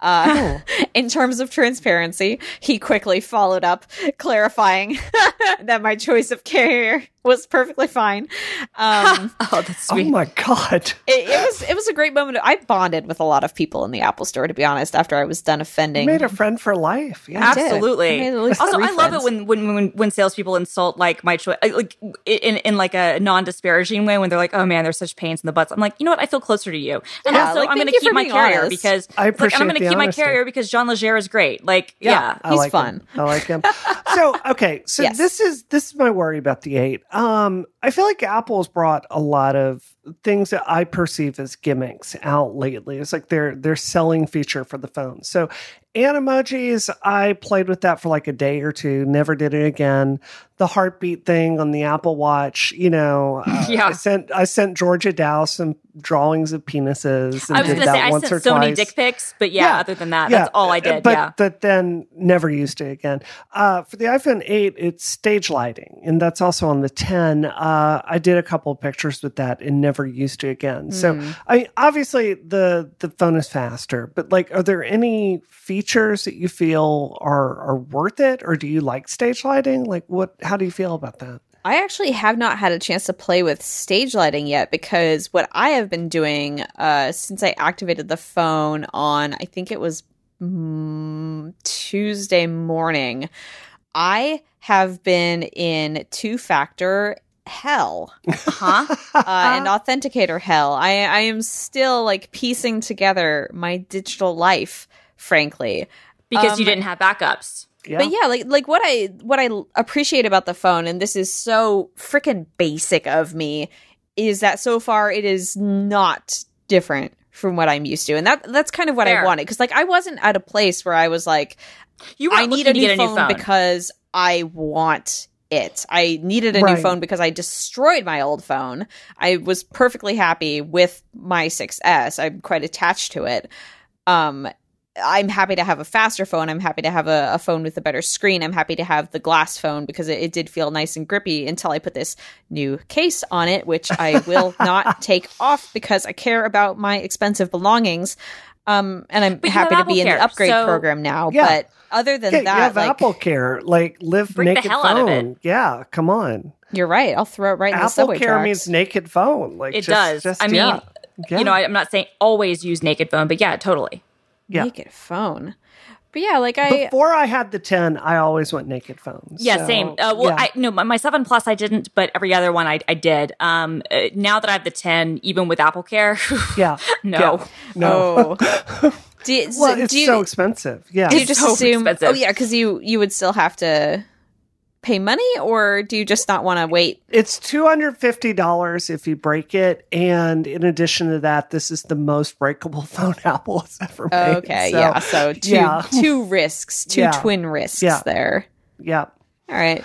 Uh, [laughs] in terms of transparency, he quickly followed up, clarifying [laughs] that my choice of carrier was perfectly fine. Um, [laughs] Oh, that's sweet. oh my god. it, it was it was a great moment. I bonded with a lot of people in the Apple Store, to be honest. After I was done You offending, made a friend for life. Yeah. did. Absolutely. I made at least Also, three I love friends. it when, when when when salespeople insult like my choice, like in in like a non disparaging way. When they're like, "Oh man, they're such pains in the butts." I'm like, you know what? I feel closer to you, and Yeah, also like, I'm going to keep my carrier honest. because I it's like, I'm going to the keep my carrier because John Legere is great. Like, yeah, I he's like fun. Him. I like him. [laughs] so okay, so Yes. this is this is my worry about the eight. Um, I feel like Apple's brought a lot of things that I perceive as gimmicks out lately. It's like they're they're selling feature for the phone. So Animojis, I played with that for like a day or two, never did it again. The heartbeat thing on the Apple Watch, you know, uh, [laughs] Yeah. I sent I sent Georgia Dow some drawings of penises. And I was did going to that say I once or sent so many dick pics, but yeah, Yeah. other than that, that's all I did. But, yeah. but then never used it again. Uh, for the iPhone 8, it's stage lighting, and that's also on the 10. Uh, I did a couple of pictures with that and never used it again. So I obviously the the phone is faster, but like, are there any features that you feel are are worth it, or do you like stage lighting? Like, what? How do you feel about that? I actually have not had a chance to play with stage lighting yet because what I have been doing uh, since I activated the phone on, I think it was mm, Tuesday morning, I have been in two factor hell huh? [laughs] uh, and authenticator hell. I, I am still like piecing together my digital life, frankly. Because Um, you didn't have backups. Yeah. But yeah, like like what I what I appreciate about the phone, and this is so freaking basic of me, is that so far it is not different from what I'm used to, and that that's kind of what Fair. I wanted because like I wasn't at a place where I was like, You I need a new, a phone new phone. because I want it. I needed a Right. new phone because I destroyed my old phone. I was perfectly happy with my 6S. I'm quite attached to it. Um I'm happy to have a faster phone. I'm happy to have a, a phone with a better screen. I'm happy to have the glass phone because it, it did feel nice and grippy until I put this new case on it, which I will [laughs] not take off because I care about my expensive belongings. Um, and I'm But happy have to be in the upgrade so- program now. Yeah. But other than Yeah, you that, have like, Apple Care. Like, live Freak the naked hell phone. out of it. Yeah, come on. you're right. I'll throw it right in the Apple subway Care tracks. means naked phone. Like It just- does. just- I mean, yeah. Yeah. you know, I, I'm not saying always use naked phone, but yeah, totally. Yeah. naked phone. But yeah, like I Before I had the 10, I always went naked phones. Yeah, So, same. Uh, well, yeah. I no, my, my seven plus I didn't, but every other one I, I did. Um, uh, now that I have the ten, even with Apple Care, [laughs] yeah. no. Yeah. No. Oh. [laughs] do you, so- Well, it's do you, so expensive. Yeah. do you just so assume? expensive. Oh yeah, because you you would still have to pay money, or do you just not want to wait? It's $250 if you break it. And in addition to that, this is the most breakable [laughs] phone Apple has ever made. Okay, So, yeah. So two yeah. two risks, two Yeah. twin risks Yeah. there. Yeah. All right.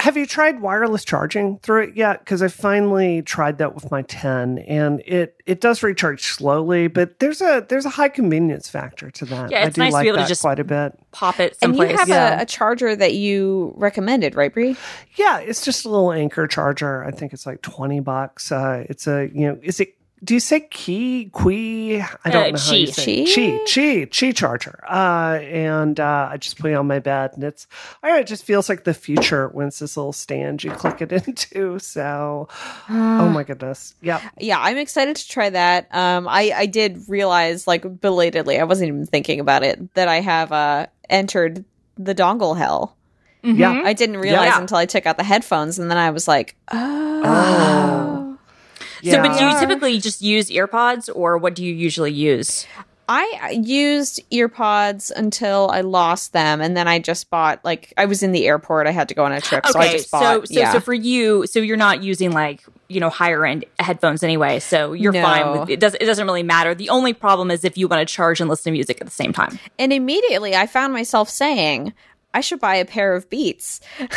Have you tried wireless charging through it yet? Because I finally tried that with my 10 and it it does recharge slowly, but there's a there's a high convenience factor to that. Yeah, I it's do nice to like be able to that just- quite a bit. Pop it And you have Yeah. a, a charger that you recommended, right, Brie? Yeah, it's just a little Anker charger. I think it's like 20 bucks. Uh, it's a, you know, is it, do you say key, qui? I don't Uh, know how you chi. say Chi? it. Chi, chi, chi charger. Uh, and uh, I just put it on my bed and it's, I don't know, it just feels like the future when it's this little stand you click it [laughs] into. So, oh my goodness. Yeah. yeah i'm excited to try that um i i did realize like belatedly i wasn't even thinking about it that i have uh entered the dongle hell Yeah. i didn't realize Yeah. until i took out the headphones and then i was like oh, So, but do you typically just use earpods, or what do you usually use? I used earpods until I lost them, and then I just bought like I was in the airport. I had to go on a trip, so I just bought. so so, yeah. so for you, so you're not using like you know higher end headphones anyway, so you're No. fine. With, it does it doesn't really matter. The only problem is if you want to charge and listen to music at the same time. and immediately I found myself saying, "I should buy a pair of Beats." [laughs]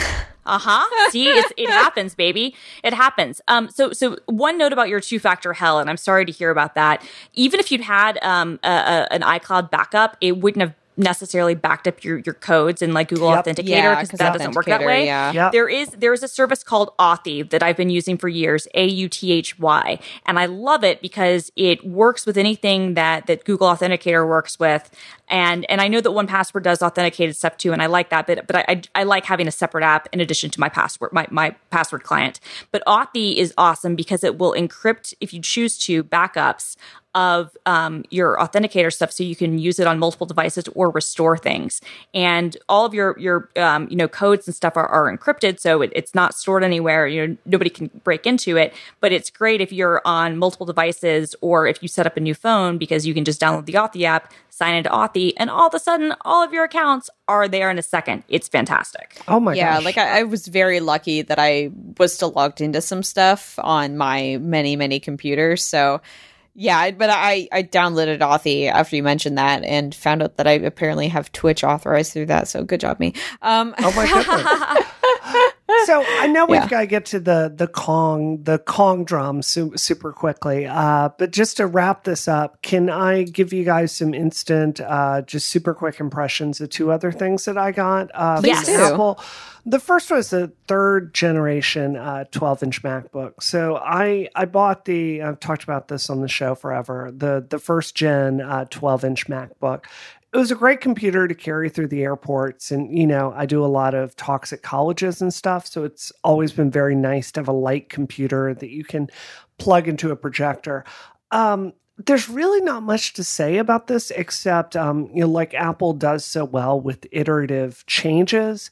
Uh huh. See, it's, it [laughs] happens, baby. It happens. Um. So, so one note about your two factor hell, and I'm sorry to hear about that. Even if you'd had um a, a, an iCloud backup, it wouldn't have necessarily backed up your your codes and like Google Yep. Authenticator Yeah, that doesn't work that way. yeah. Yep. There is there is a service called Authy that I've been using for years, A U T H Y, and I love it because it works with anything that that Google Authenticator works with, and and I know that One Password does authenticated stuff too, and I like that, but but I I, I like having a separate app in addition to my password my my password client. But Authy is awesome because it will encrypt if you choose to backups of um, your authenticator stuff so you can use it on multiple devices or restore things and all of your your um, you know codes and stuff are, are encrypted so it, it's not stored anywhere you know nobody can break into it but it's great if you're on multiple devices or if you set up a new phone because you can just download the Authy app sign into Authy and all of a sudden all of your accounts are there in a second it's fantastic Oh my yeah, gosh. like I, I was very lucky that I was still logged into some stuff on my many many computers. So yeah, but I I downloaded Authy after you mentioned that and found out that I apparently have Twitch authorized through that. So good job me. Um, Oh my [laughs] goodness. So I know we've Yeah. got to get to the the Kong the Kong drum su- super quickly, uh, but just to wrap this up, can I give you guys some instant, uh, just super quick impressions of two other things that I got? Uh, from. Apple. The first was the third generation uh, 12 inch MacBook. So I I bought the I've talked about this on the show forever the the first gen uh, 12 inch MacBook. It was a great computer to carry through the airports, and you know I do a lot of talks at colleges and stuff. So it's always been very nice to have a light computer that you can plug into a projector. Um, there's really not much to say about this except um, you know like apple does so well with iterative changes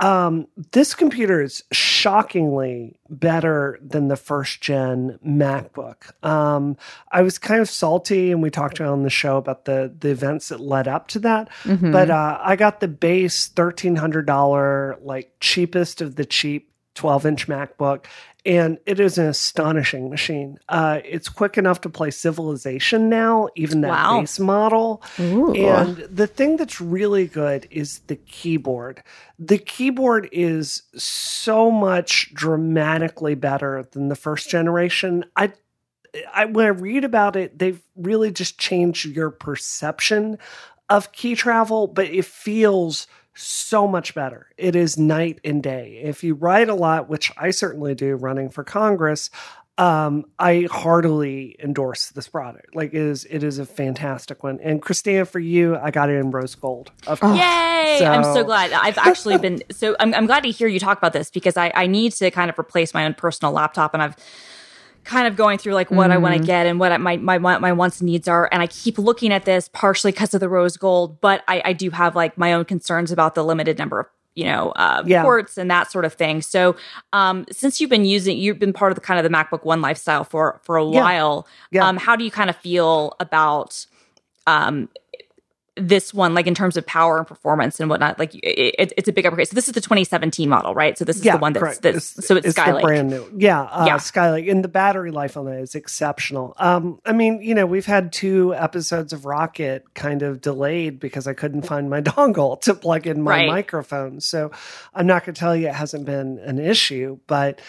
um, this computer is shockingly better than the first gen macbook um, i was kind of salty and we talked on the show about the the events that led up to that mhm. but uh, I got the base thirteen hundred dollar, like cheapest of the cheap twelve inch MacBook, and it is an astonishing machine. Uh, it's quick enough to play Civilization now, even that Wow. base model. Ooh. And the thing that's really good is the keyboard. The keyboard is so much dramatically better than the first generation. I I, when I read about it, they've really just changed your perception of key travel, but it feels so much better. It is night and day. If you write a lot, which I certainly do running for Congress, um, I heartily endorse this product. Like it is it is a fantastic one. And Christina, for you, I got it in rose gold. Of course. Yay! I'm so So- glad. I've actually been so I'm, I'm glad to hear you talk about this because I, I need to kind of replace my own personal laptop and I've kind of going through like what I want to get and what I, my my my wants and needs are and I keep looking at this partially because of the rose gold but I, I do have like my own concerns about the limited number of you know uh, Yeah. ports and that sort of thing so um, since you've been using you've been part of the kind of the MacBook One lifestyle for for a Yeah. while Yeah. um, how do you kind of feel about um, this one, like in terms of power and performance and whatnot, like it, it, it's a big upgrade. So this is the 2017 model, right? So this is the one that's, correct. that's so it's, the Skylake. brand new. Yeah, uh, Yeah. Skylake, and the battery life on that is exceptional. Um, I mean, you know, we've had two episodes of Rocket kind of delayed because I couldn't find my dongle to plug in my Right. microphone. So I'm not going to tell you it hasn't been an issue, but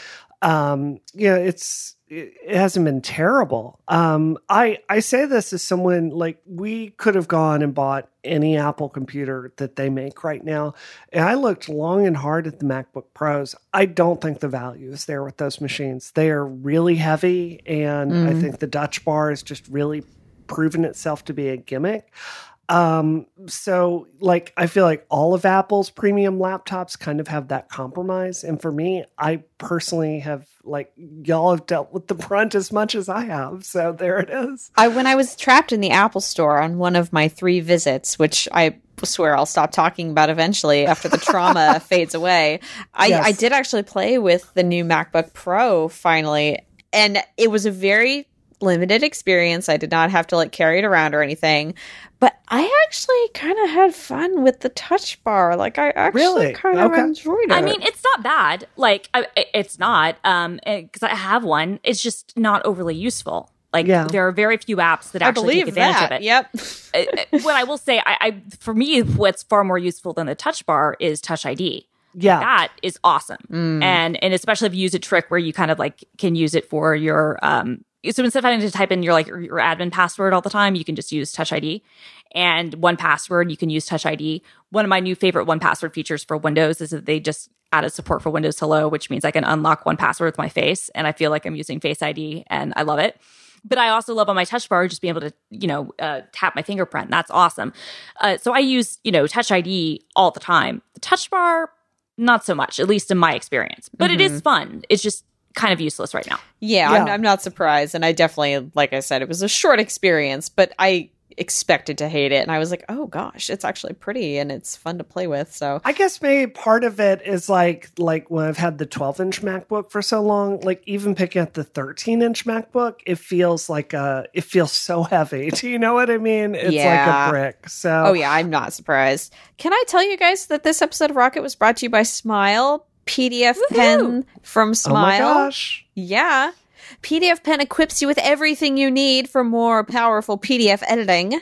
um, you know, it's it hasn't been terrible. Um, I I say this as someone like we could have gone and bought any Apple computer that they make right now, and I looked long and hard at the MacBook Pros. I don't think the value is there with those machines. They are really heavy, and I Mm. think the touch bar has just really proven itself to be a gimmick. Um, so like I feel like all of Apple's premium laptops kind of have that compromise. And for me, I personally have like y'all have dealt with the brunt as much as I have. So there it is. I when I was trapped in the Apple store on one of my three visits, which I swear I'll stop talking about eventually after the trauma [laughs] fades away. I, Yes. I did actually play with the new MacBook Pro finally. and it was a very limited experience. I did not have to like carry it around or anything. But I actually kind of had fun with the touch bar. Like I actually Really? kind of Okay. enjoyed it. I mean, it's not bad. Like, I, I- it's not. Um, because I have one. It's just not overly useful. Like, Yeah. there are very few apps that actually believe take advantage that. of it. Yep. Uh, [laughs] uh, what I will say, I, I for me, what's far more useful than the touch bar is Touch ID. Yeah. That is awesome, Mm. and and especially if you use a trick where you kind of like can use it for your um. So instead of having to type in your like your admin password all the time, you can just use Touch ID. And one password, you can use Touch ID. One of my new favorite one password features for Windows is that they just added support for Windows Hello, which means I can unlock one password with my face, and I feel like I'm using Face ID, and I love it but I also love on my touch bar just being able to, you know, uh, tap my fingerprint. That's awesome. Uh, so I use, you know, Touch ID all the time. The touch bar, not so much, at least in my experience. But it is fun. It's just kind of useless right now. Yeah, I'm, I'm not surprised. And I definitely, like I said, it was a short experience, but I expected to hate it. And I was like, oh gosh, it's actually pretty and it's fun to play with. So I guess maybe part of it is like like when I've had the 12 inch MacBook for so long, like even picking up the 13 inch MacBook, it feels like uh it feels so [laughs] heavy. Do you know what I mean? It's like a brick. So Oh yeah, I'm not surprised. Can I tell you guys that this episode of Rocket was brought to you by Smile PDF pen from oh my Smile? gosh. Yeah. PDF pen equips you with everything you need for more powerful PDF editing.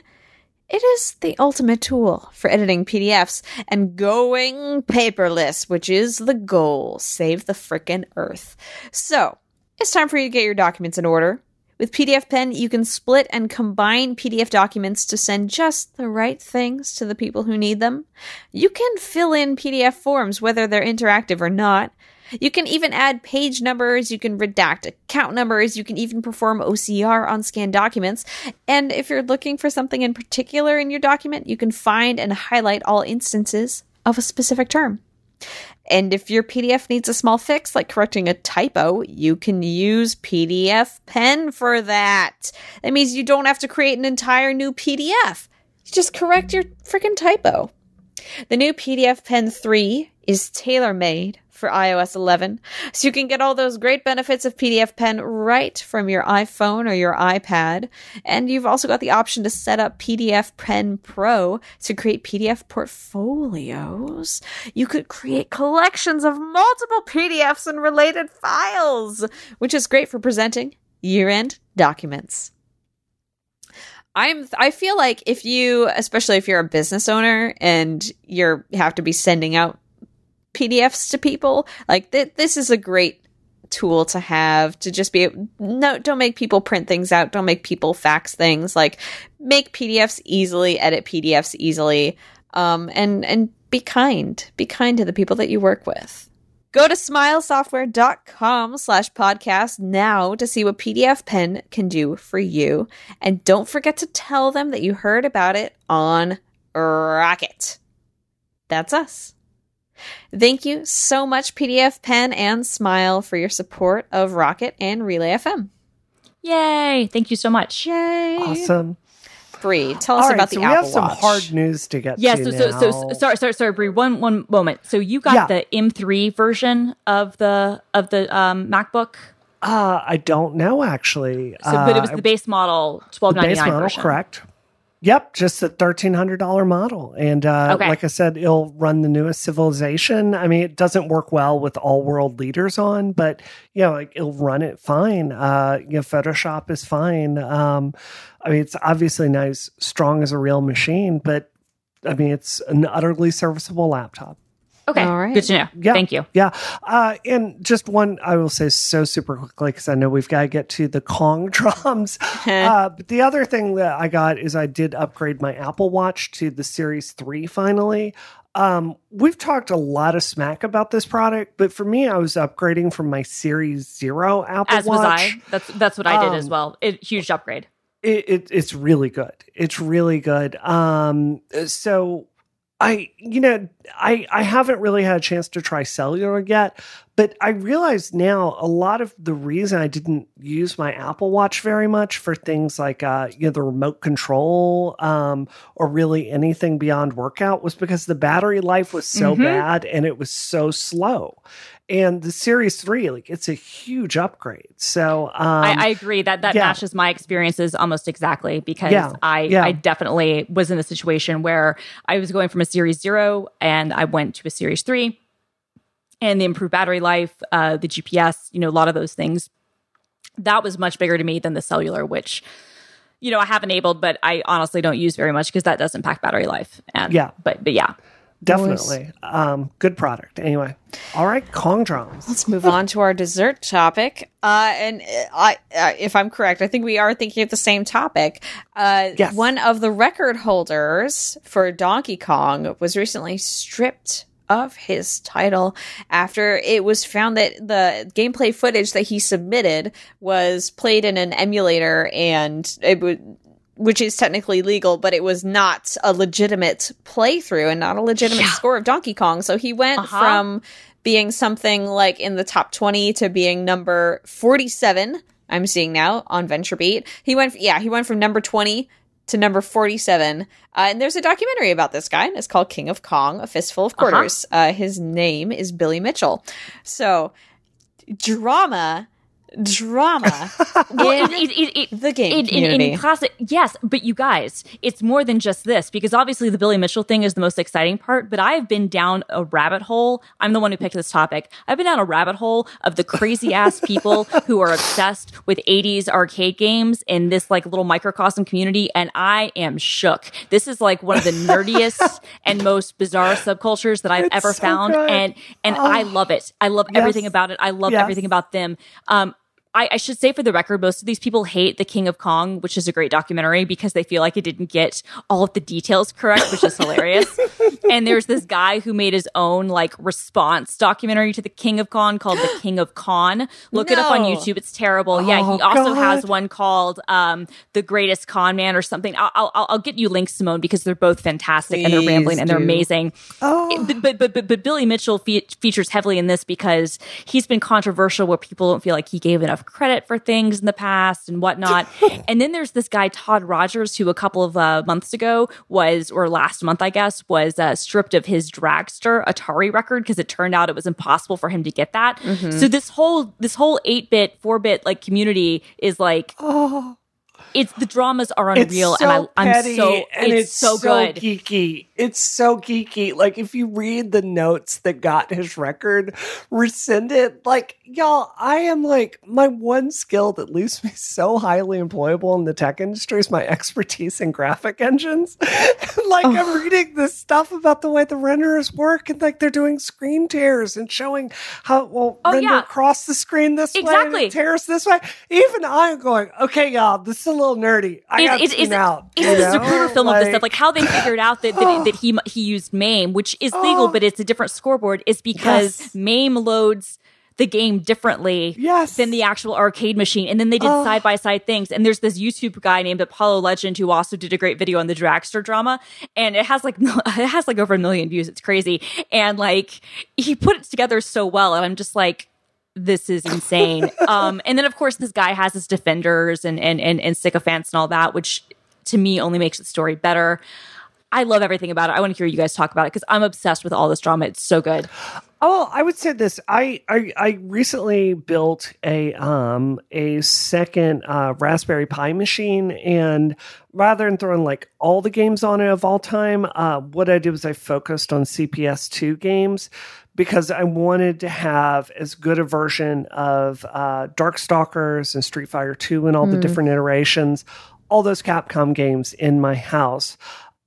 It is the ultimate tool for editing PDFs and going paperless, which is the goal. Save the frickin' earth. So, it's time for you to get your documents in order. With PDF Pen, you can split and combine PDF documents to send just the right things to the people who need them. You can fill in PDF forms, whether they're interactive or not. You can even add page numbers, you can redact account numbers, you can even perform OCR on scanned documents. And if you're looking for something in particular in your document, you can find and highlight all instances of a specific term. And if your PDF needs a small fix, like correcting a typo, you can use PDF Pen for that. That means you don't have to create an entire new PDF. You just correct your freaking typo. The new PDF Pen 3 is tailor made for iOS 11, so you can get all those great benefits of PDF Pen right from your iPhone or your iPad. And you've also got the option to set up PDF Pen Pro to create PDF portfolios. You could create collections of multiple PDFs and related files, which is great for presenting year end documents. I'm I feel like if you especially if you're a business owner and you're have to be sending out PDFs to people, like th- this is a great tool to have to just be no don't make people print things out, don't make people fax things, like make PDFs easily, edit PDFs easily. Um and and be kind. Be kind to the people that you work with. Go to smilesoftware.com slash podcast now to see what PDF Pen can do for you. And don't forget to tell them that you heard about it on Rocket. That's us. Thank you so much, PDF Pen and Smile, for your support of Rocket and Relay FM. Yay. Thank you so much. Yay. Awesome. Bree, tell us All right, about so the we Apple have some hard news to get Yeah, to so, so, so, so, sorry, sorry, sorry, Brie. One, one moment. So you got Yeah. the M3 version of the of the um, MacBook, Uh, I don't know actually. so, but it was Uh, the base model, twelve the ninety base nine model, version. correct? Yep, just a thirteen hundred dollar model, and uh, Okay. like I said, it'll run the newest Civilization. I mean, it doesn't work well with all world leaders on, but you know, like it'll run it fine. Uh, you know, Photoshop is fine. Um, I mean, it's obviously nice, strong as a real machine, but I mean, it's an utterly serviceable laptop. Okay, All right. good to know. Yeah. Thank you. Yeah. Uh, and just one, I will say so super quickly because I know we've got to get to the Kong [laughs] drums. [laughs] uh, but the other thing that I got is I did upgrade my Apple Watch to the Series 3 finally. Um, we've talked a lot of smack about this product, but for me, I was upgrading from my Series Zero Apple As Watch was I. That's that's what I did as Um, well. It, huge upgrade. it, it it's really good. It's really good. Um, so I, you know, I I haven't really had a chance to try cellular yet, but I realize now a lot of the reason I didn't use my Apple Watch very much for things like uh, you know the remote control um, or really anything beyond workout was because the battery life was so Mhm. bad and it was so slow. And the Series Three, like it's a huge upgrade. So um, I, I agree that that yeah. matches my experiences almost exactly because Yeah, I yeah. I definitely was in a situation where I was going from a series zero and I went to a series three, and the improved battery life, uh, the GPS, you know, a lot of those things, that was much bigger to me than the cellular, which you know I have enabled, but I honestly don't use very much because that does impact battery life. And Yeah. but but yeah, definitely um, good product. Anyway, all right, Kong drums. Let's move on to our dessert topic. Uh, and uh, I, uh, if I'm correct, I think we are thinking of the same topic. Uh, Yes. One of the record holders for Donkey Kong was recently stripped of his title after it was found that the gameplay footage that he submitted was played in an emulator and it would which is technically legal, but it was not a legitimate playthrough and not a legitimate Yeah. score of Donkey Kong. So he went Uh-huh. from being something like in the top 20 to being number 47 i'm seeing now on venturebeat he went yeah he went from number 20 to number 47 uh, and there's a documentary about this guy and it's called king of kong a fistful of quarters uh his name is billy mitchell so drama drama [laughs] Well, in it- it- the game in, in, community. in classic yes but you guys it's more than just this because obviously the billy mitchell thing is the most exciting part but i've been down a rabbit hole. I'm the one who picked this topic. I've been down a rabbit hole of the crazy ass [laughs] people who are obsessed with 80s arcade games in this like little microcosm community and i am shook. This is like one of the nerdiest [laughs] and most bizarre subcultures that i've It's ever so found good. and and i love it. I love everything about it. I love Yes. everything about them. Um I, I should say for the record, most of these people hate The King of Kong, which is a great documentary because they feel like it didn't get all of the details correct, which is hilarious. [laughs] and there's this guy who made his own like response documentary to The King of Kong called The King of Con. Look it up on YouTube. It's terrible. yeah, he Oh, also God. has one called um, The Greatest Con Man or something. I'll, I'll, I'll get you links, Simone, because they're both fantastic and they're Please rambling and they're amazing. Oh, But, but but but but Billy Mitchell fe- features heavily in this because he's been controversial where people don't feel like he gave enough credit for things in the past and whatnot. [laughs] and then there's this guy Todd Rogers who a couple of uh, months ago was or last month I guess was uh, stripped of his Dragster Atari record because it turned out it was impossible for him to get that. So this whole this whole eight bit four bit like community is like oh. It's the dramas are It's unreal so and I, I'm petty so and it's, so good. geeky. It's so geeky. Like if you read the notes that got his record rescinded, like y'all, I am like my one skill that leaves me so highly employable in the tech industry is my expertise in graphic engines. [laughs] like I'm reading this stuff about the way the renderers work and like they're doing screen tears and showing how well Oh, render yeah. across the screen this way and Exactly. tears this way. Even I'm going, okay, y'all, this is a little nerdy. I got it's, to it's, out. it's you know? Zapruder film of this stuff, like how they figured out that that, [sighs] that he he used MAME, which is legal, Oh. but it's a different scoreboard, is because Yes. MAME loads the game differently Yes. than the actual arcade machine. And then they did side by side things. And there's this YouTube guy named Apollo Legend who also did a great video on the dragster drama. And it has like [laughs] it has like over a million views. It's crazy. And like he put it together so well. And I'm just like, this is insane. [laughs] um, and then of course this guy has his defenders and and and, and sycophants and all that, which to me only makes the story better. I love everything about it. I want to hear you guys talk about it because I'm obsessed with all this drama. It's so good. Oh, I would say this. I I, I recently built a um a second uh, Raspberry Pi machine, and rather than throwing like all the games on it of all time, uh, what I did was I focused on CPS two games because I wanted to have as good a version of uh, Darkstalkers and Street Fighter two and all the different iterations, all those Capcom games in my house.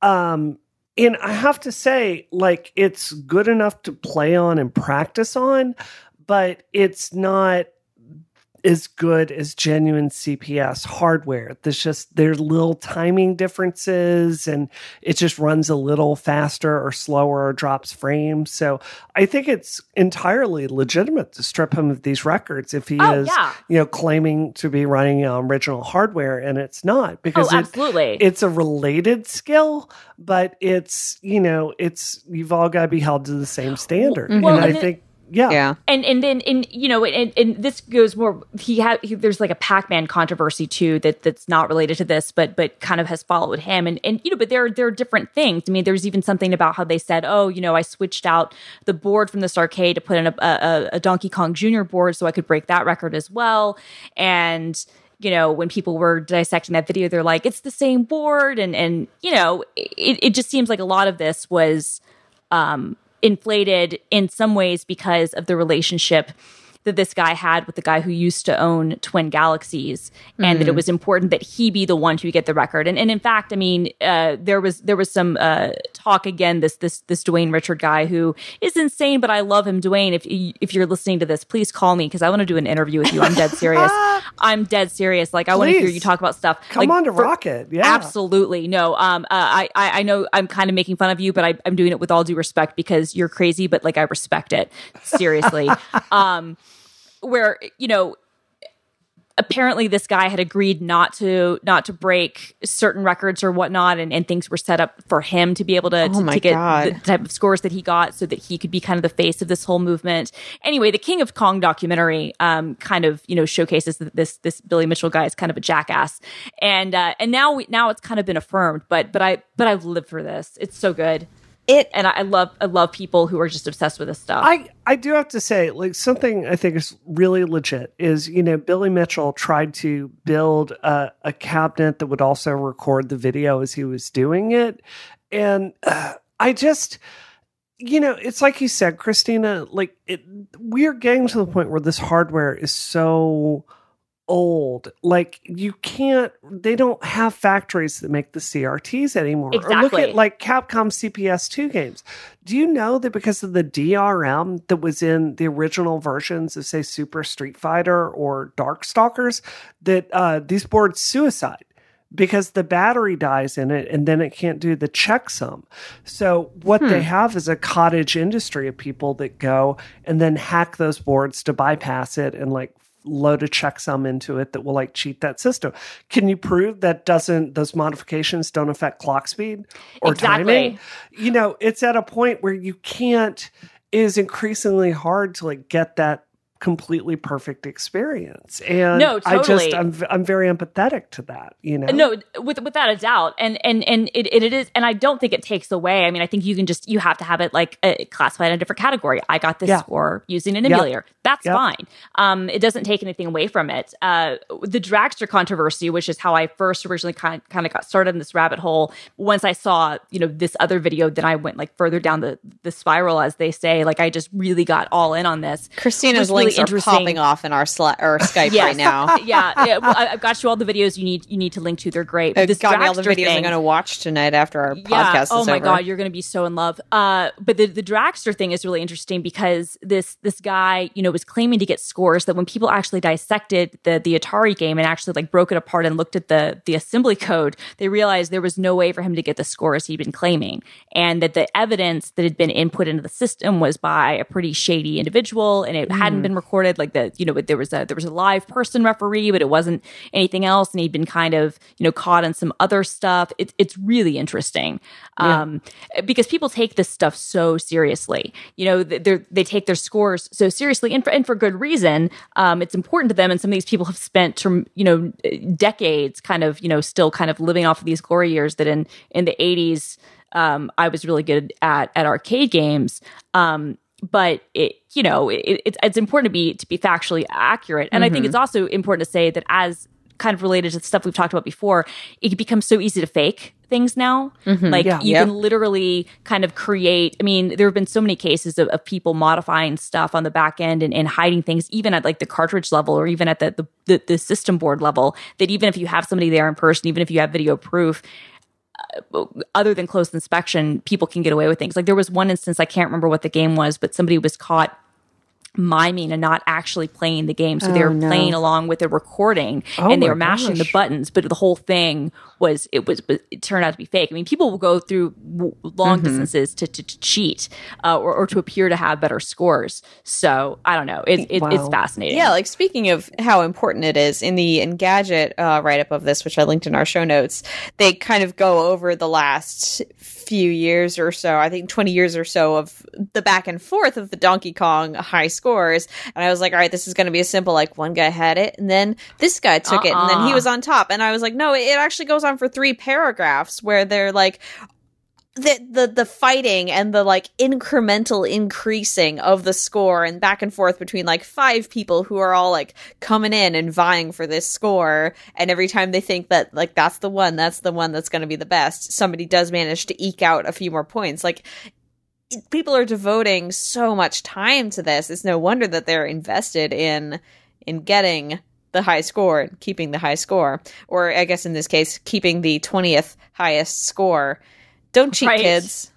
Um, and I have to say, like, it's good enough to play on and practice on, but it's not as good as genuine CPS hardware. There's just there's little timing differences and it just runs a little faster or slower or drops frames. So I think it's entirely legitimate to strip him of these records if he Oh, is yeah. you know claiming to be running um, original hardware and it's not because oh, it- absolutely. it's a related skill, but it's you know it's you've all got to be held to the same standard. Well, and I and it- think Yeah. Yeah. and and then and you know and, and this goes more he had he, there's like a pac-man controversy too that that's not related to this but but kind of has followed him and and you know but there there are different things i mean there's even something about how they said oh you know i switched out the board from this arcade to put in a, a, a donkey kong junior board so i could break that record as well and you know when people were dissecting that video they're like it's the same board and and you know it, it just seems like a lot of this was um inflated in some ways because of the relationship that this guy had with the guy who used to own Twin Galaxies, and that it was important that he be the one to get the record. And, and in fact, I mean, uh, there was there was some uh, talk again. This this this Dwayne Richard guy who is insane, but I love him. Dwayne, if if you're listening to this, please call me because I want to do an interview with you. I'm dead serious. [laughs] I'm dead serious. Like I want to hear you talk about stuff. Come like, on to for- Rocket. Yeah. Absolutely. No. Um, uh, I, I, I know I'm kind of making fun of you, but I, I'm doing it with all due respect because you're crazy, but like I respect it. Seriously. [laughs] um, where, you know, apparently this guy had agreed not to not to break certain records or whatnot and, and things were set up for him to be able to, to, Oh my to get God. the type of scores that he got so that he could be kind of the face of this whole movement. Anyway the king of kong documentary um kind of you know showcases that this this billy mitchell guy is kind of a jackass. And uh and now we now it's kind of been affirmed but but i but i've lived for this. It's so good It and I, love i love people who are just obsessed with this stuff I, I do have to say, like something I think is really legit is you know Billy Mitchell tried to build a, a cabinet that would also record the video as he was doing it, and uh, I just you know it's like you said, Christina. Like it, we're getting to the point where this hardware is so old. Like you can't they don't have factories that make the crts anymore. Or look at like capcom cps2 games. Do you know that because of the DRM that was in the original versions of, say, Super Street Fighter or Darkstalkers, that uh, these boards suicide because the battery dies in it and then it can't do the checksum. So, what they have is a cottage industry of people that go and then hack those boards to bypass it and like load a checksum into it that will like cheat that system. Can you prove that doesn't those modifications don't affect clock speed or Exactly. timing? You know, it's at a point where you can't it is increasingly hard to like get that completely perfect experience. And No, I just. I'm I'm very empathetic to that, you know. no with, without a doubt and and and it, it is and i don't think it takes away i mean i think you can just you have to have it like uh, classified in a different category i got this Yeah. score using an Yep. emulator that's Yep. fine um it doesn't take anything away from it uh the dragster controversy which is how i first originally kind, kind of got started in this rabbit hole once i saw you know this other video then i went like further down the the spiral as they say like i just really got all in on this Christina's was really interesting. popping off in our or [laughs] Skype Yes. right now. [laughs] yeah, yeah well, I, i've got you all the videos you need you need to link to they're great Uh, This got me all the videos thing- I'm going to watch tonight after our podcast Oh my over. god, you're going to be so in love. Uh, but the the dragster thing is really interesting because this this guy, you know, was claiming to get scores that when people actually dissected the the Atari game and actually like broke it apart and looked at the the assembly code, they realized there was no way for him to get the scores he'd been claiming, and that the evidence that had been input into the system was by a pretty shady individual, and it hadn't been recorded. Like the you know, but there was a there was a live person referee, but it wasn't anything else, and he'd been kind of you know caught in some other stuff. It's it's really interesting um, because people take this stuff so seriously. You know, they they take their scores so seriously, and for, and for good reason. Um, it's important to them, and some of these people have spent term, you know decades, kind of you know still kind of living off of these glory years that in in the eighties. Um, I was really good at at arcade games. Um, but it you know it, it's it's important to be to be factually accurate and i think it's mm-hmm. also important to say that as kind of related to the stuff we've talked about before it becomes so easy to fake things now mm-hmm. like Yeah. you Yep. can literally kind of create i mean there have been so many cases of, of people modifying stuff on the back end and, and hiding things even at like the cartridge level or even at the, the the the system board level that even if you have somebody there in person even if you have video proof other than close inspection, people can get away with things. Like there was one instance, I can't remember what the game was, but somebody was caught miming and not actually playing the game. So they Oh, were no. playing along with the recording Oh and they were mashing the buttons, but the whole thing was it was it turned out to be fake. I mean, people will go through long Mm-hmm. distances to, to, to cheat uh, or, or to appear to have better scores. So I don't know. It, it, It's fascinating. Yeah, like speaking of how important it is in the Engadget uh, write up of this, which I linked in our show notes, they kind of go over the last few years or so, I think 20 years or so of the back and forth of the Donkey Kong high scores. And I was like, all right, this is going to be a simple, like one guy had it and then this guy took it and then he Uh-uh. was on top. And I was like, no, it actually goes on for three paragraphs where they're like, the the the fighting and the like incremental increasing of the score and back and forth between like five people who are all like coming in and vying for this score and every time they think that like that's the one that's the one that's going to be the best somebody does manage to eke out a few more points like people are devoting so much time to this it's no wonder that they're invested in in getting the high score and keeping the high score or i guess in this case keeping the 20th highest score don't cheat, Right. kids.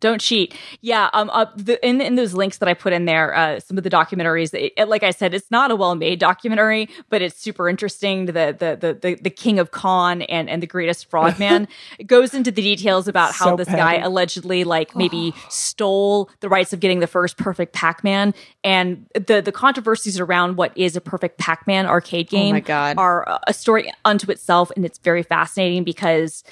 Don't cheat. Yeah. Um. Uh, the, in in those links that I put in there, uh, some of the documentaries. It, like I said, it's not a well made documentary, but it's super interesting. The, the the the the King of Con and and the Greatest Fraud Man. [laughs] it goes into the details about how So this petty. guy allegedly like maybe stole the rights of getting the first perfect Pac Man, and the the controversies around what is a perfect Pac Man arcade game oh my God. are a story unto itself, and it's very fascinating because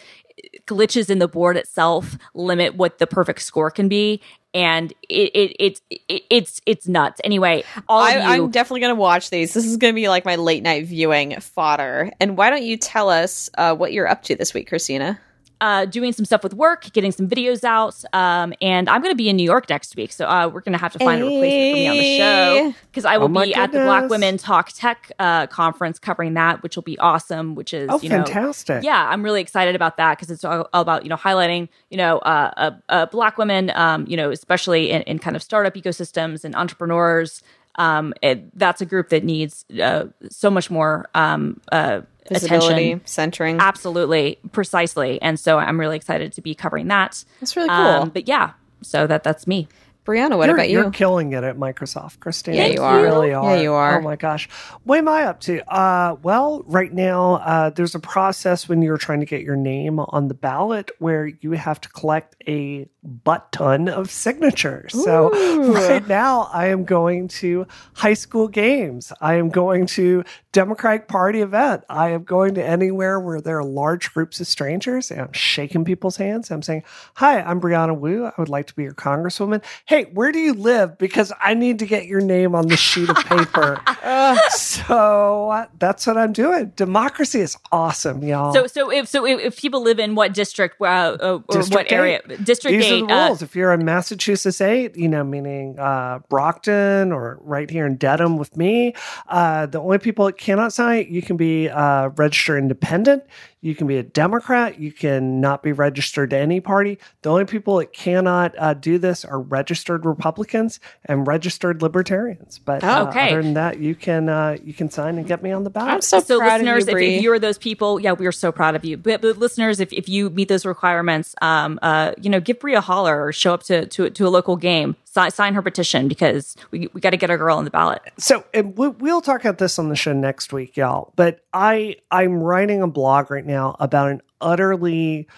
glitches in the board itself limit what the perfect score can be and it, it, it, it it's it's nuts anyway all I, I'm definitely going to watch these. This is going to be like my late night viewing fodder. And why don't you tell us uh, what you're up to this week, Christina? Uh, doing some stuff with work getting some videos out um, and i'm going to be in new york next week. So uh, we're going to have to find a replacement for me on the show because i will Oh my be at the black women talk tech uh, conference covering that which will be awesome which is Oh, you know fantastic. yeah i'm really excited about that because it's all, all about you know highlighting you know uh, uh, uh, black women um, you know especially in, in kind of startup ecosystems and entrepreneurs. Um, it, that's a group that needs uh, so much more um, uh, Visibility, attention centering. absolutely precisely and so i'm really excited to be covering that That's really cool. um, but yeah so that that's me Brianna, what you're, about you? You're killing it at Microsoft, Christina. Yeah, you are. really are. Yeah, you are. Oh my gosh. What am I up to? Uh, well, right now, uh, there's a process when you're trying to get your name on the ballot where you have to collect a butt ton of signatures. So [laughs] right now, I am going to high school games. I am going to Democratic Party event. I am going to anywhere where there are large groups of strangers and I'm shaking people's hands. I'm saying, Hi, I'm Brianna Wu. I would like to be your congresswoman. Hey, where do you live? Because I need to get your name on the sheet of paper. [laughs] so uh, that's what I'm doing. Democracy is awesome, y'all. so so if so if, if people live in what district uh, uh, or what District area district These eight are the uh, rules. if you're in Massachusetts 8, you know, meaning uh, Brockton or right here in Dedham with me, uh, the only people that cannot sign, you can be uh, registered independent. You can be a Democrat. You can not be registered to any party. The only people that cannot uh, do this are registered Republicans and registered Libertarians. But uh, Okay. other than that, you can uh, you can sign and get me on the ballot. I'm so, so proud listeners of you, if, if you are those people yeah we are so proud of you but, but listeners if, if you meet those requirements um uh you know give Brie a holler or show up to to, to a local game sign her petition because we, we got to get our girl on the ballot so and we- we'll talk about this on the show next week y'all but i i'm writing a blog right now about an utterly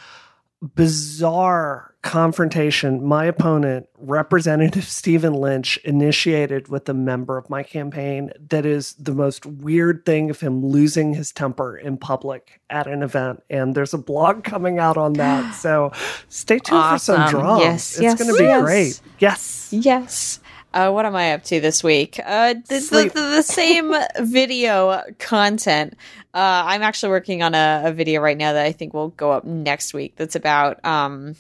bizarre confrontation my opponent representative stephen lynch initiated with a member of my campaign that is the most weird thing of him losing his temper in public at an event and there's a blog coming out on that [gasps] so stay tuned for some Awesome. drama Yes, it's yes, going to be yes. great yes Yes. Uh, what am I up to this week? Uh, the, the, the, same [laughs] video content. Uh, I'm actually working on a, a video right now that I think will go up next week. That's about um,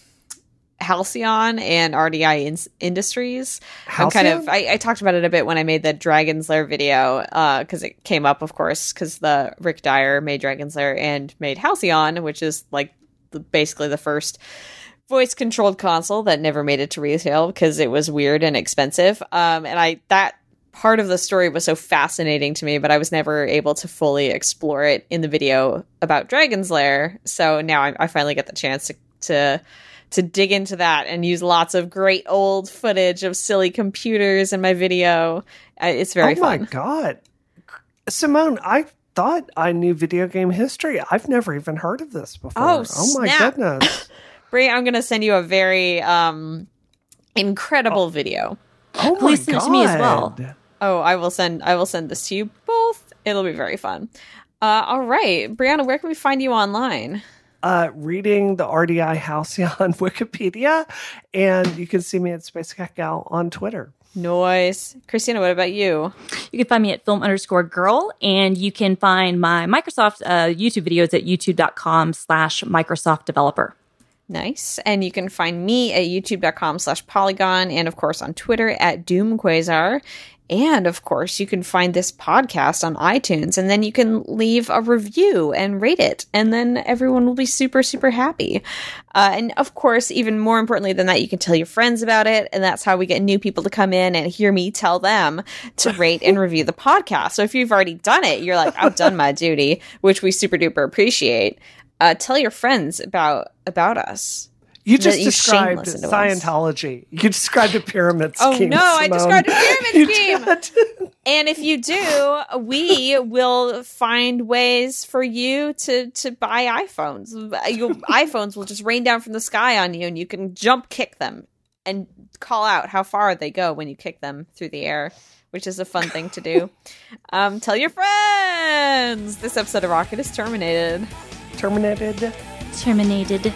Halcyon and RDI in- Industries. I'm kind of. I, I talked about it a bit when I made the Dragon's Lair video because it came up, of course, because the Rick Dyer made Dragon's Lair and made Halcyon, which is like the, basically the first voice controlled console that never made it to retail because it was weird and expensive. Um, and I that part of the story was so fascinating to me, but I was never able to fully explore it in the video about Dragon's Lair. So now I, I finally get the chance to to to dig into that and use lots of great old footage of silly computers in my video. Uh, it's very oh fun. my god, Simone! I thought I knew video game history. I've never even heard of this before. Oh, oh my goodness! [laughs] Brie, I'm going to send you a very um incredible video. Oh my Please send it to me as well. Oh, I will send I will send this to you both. It'll be very fun. Uh, all right, Brianna, where can we find you online? uh, reading the RDI Halcyon on [laughs] Wikipedia, and you can see me at Spacekatgal on Twitter. Noise. Christina, what about you? You can find me at film underscore girl, and you can find my Microsoft uh, YouTube videos at youtube.com slash Microsoft developer. Nice. And you can find me at youtube.com slash polygon and of course on Twitter at doomquasar. And of course, you can find this podcast on iTunes and then you can leave a review and rate it. And then everyone will be super, super happy. Uh, and of course, even more importantly than that, you can tell your friends about it. And that's how we get new people to come in and hear me tell them to rate and review the podcast. So if you've already done it, you're like, I've done my duty, which we super duper appreciate. Uh, tell your friends about about us. You just you described shameless into us. Scientology. You described a pyramid [laughs] Oh, scheme. no, I described a pyramid scheme. And if you do, we will find ways for you to to buy iPhones. Your [laughs] iPhones will just rain down from the sky on you, and you can jump kick them and call out how far they go when you kick them through the air, which is a fun thing to do. [laughs] Um, tell your friends. This episode of Rocket is terminated. Terminated. Terminated.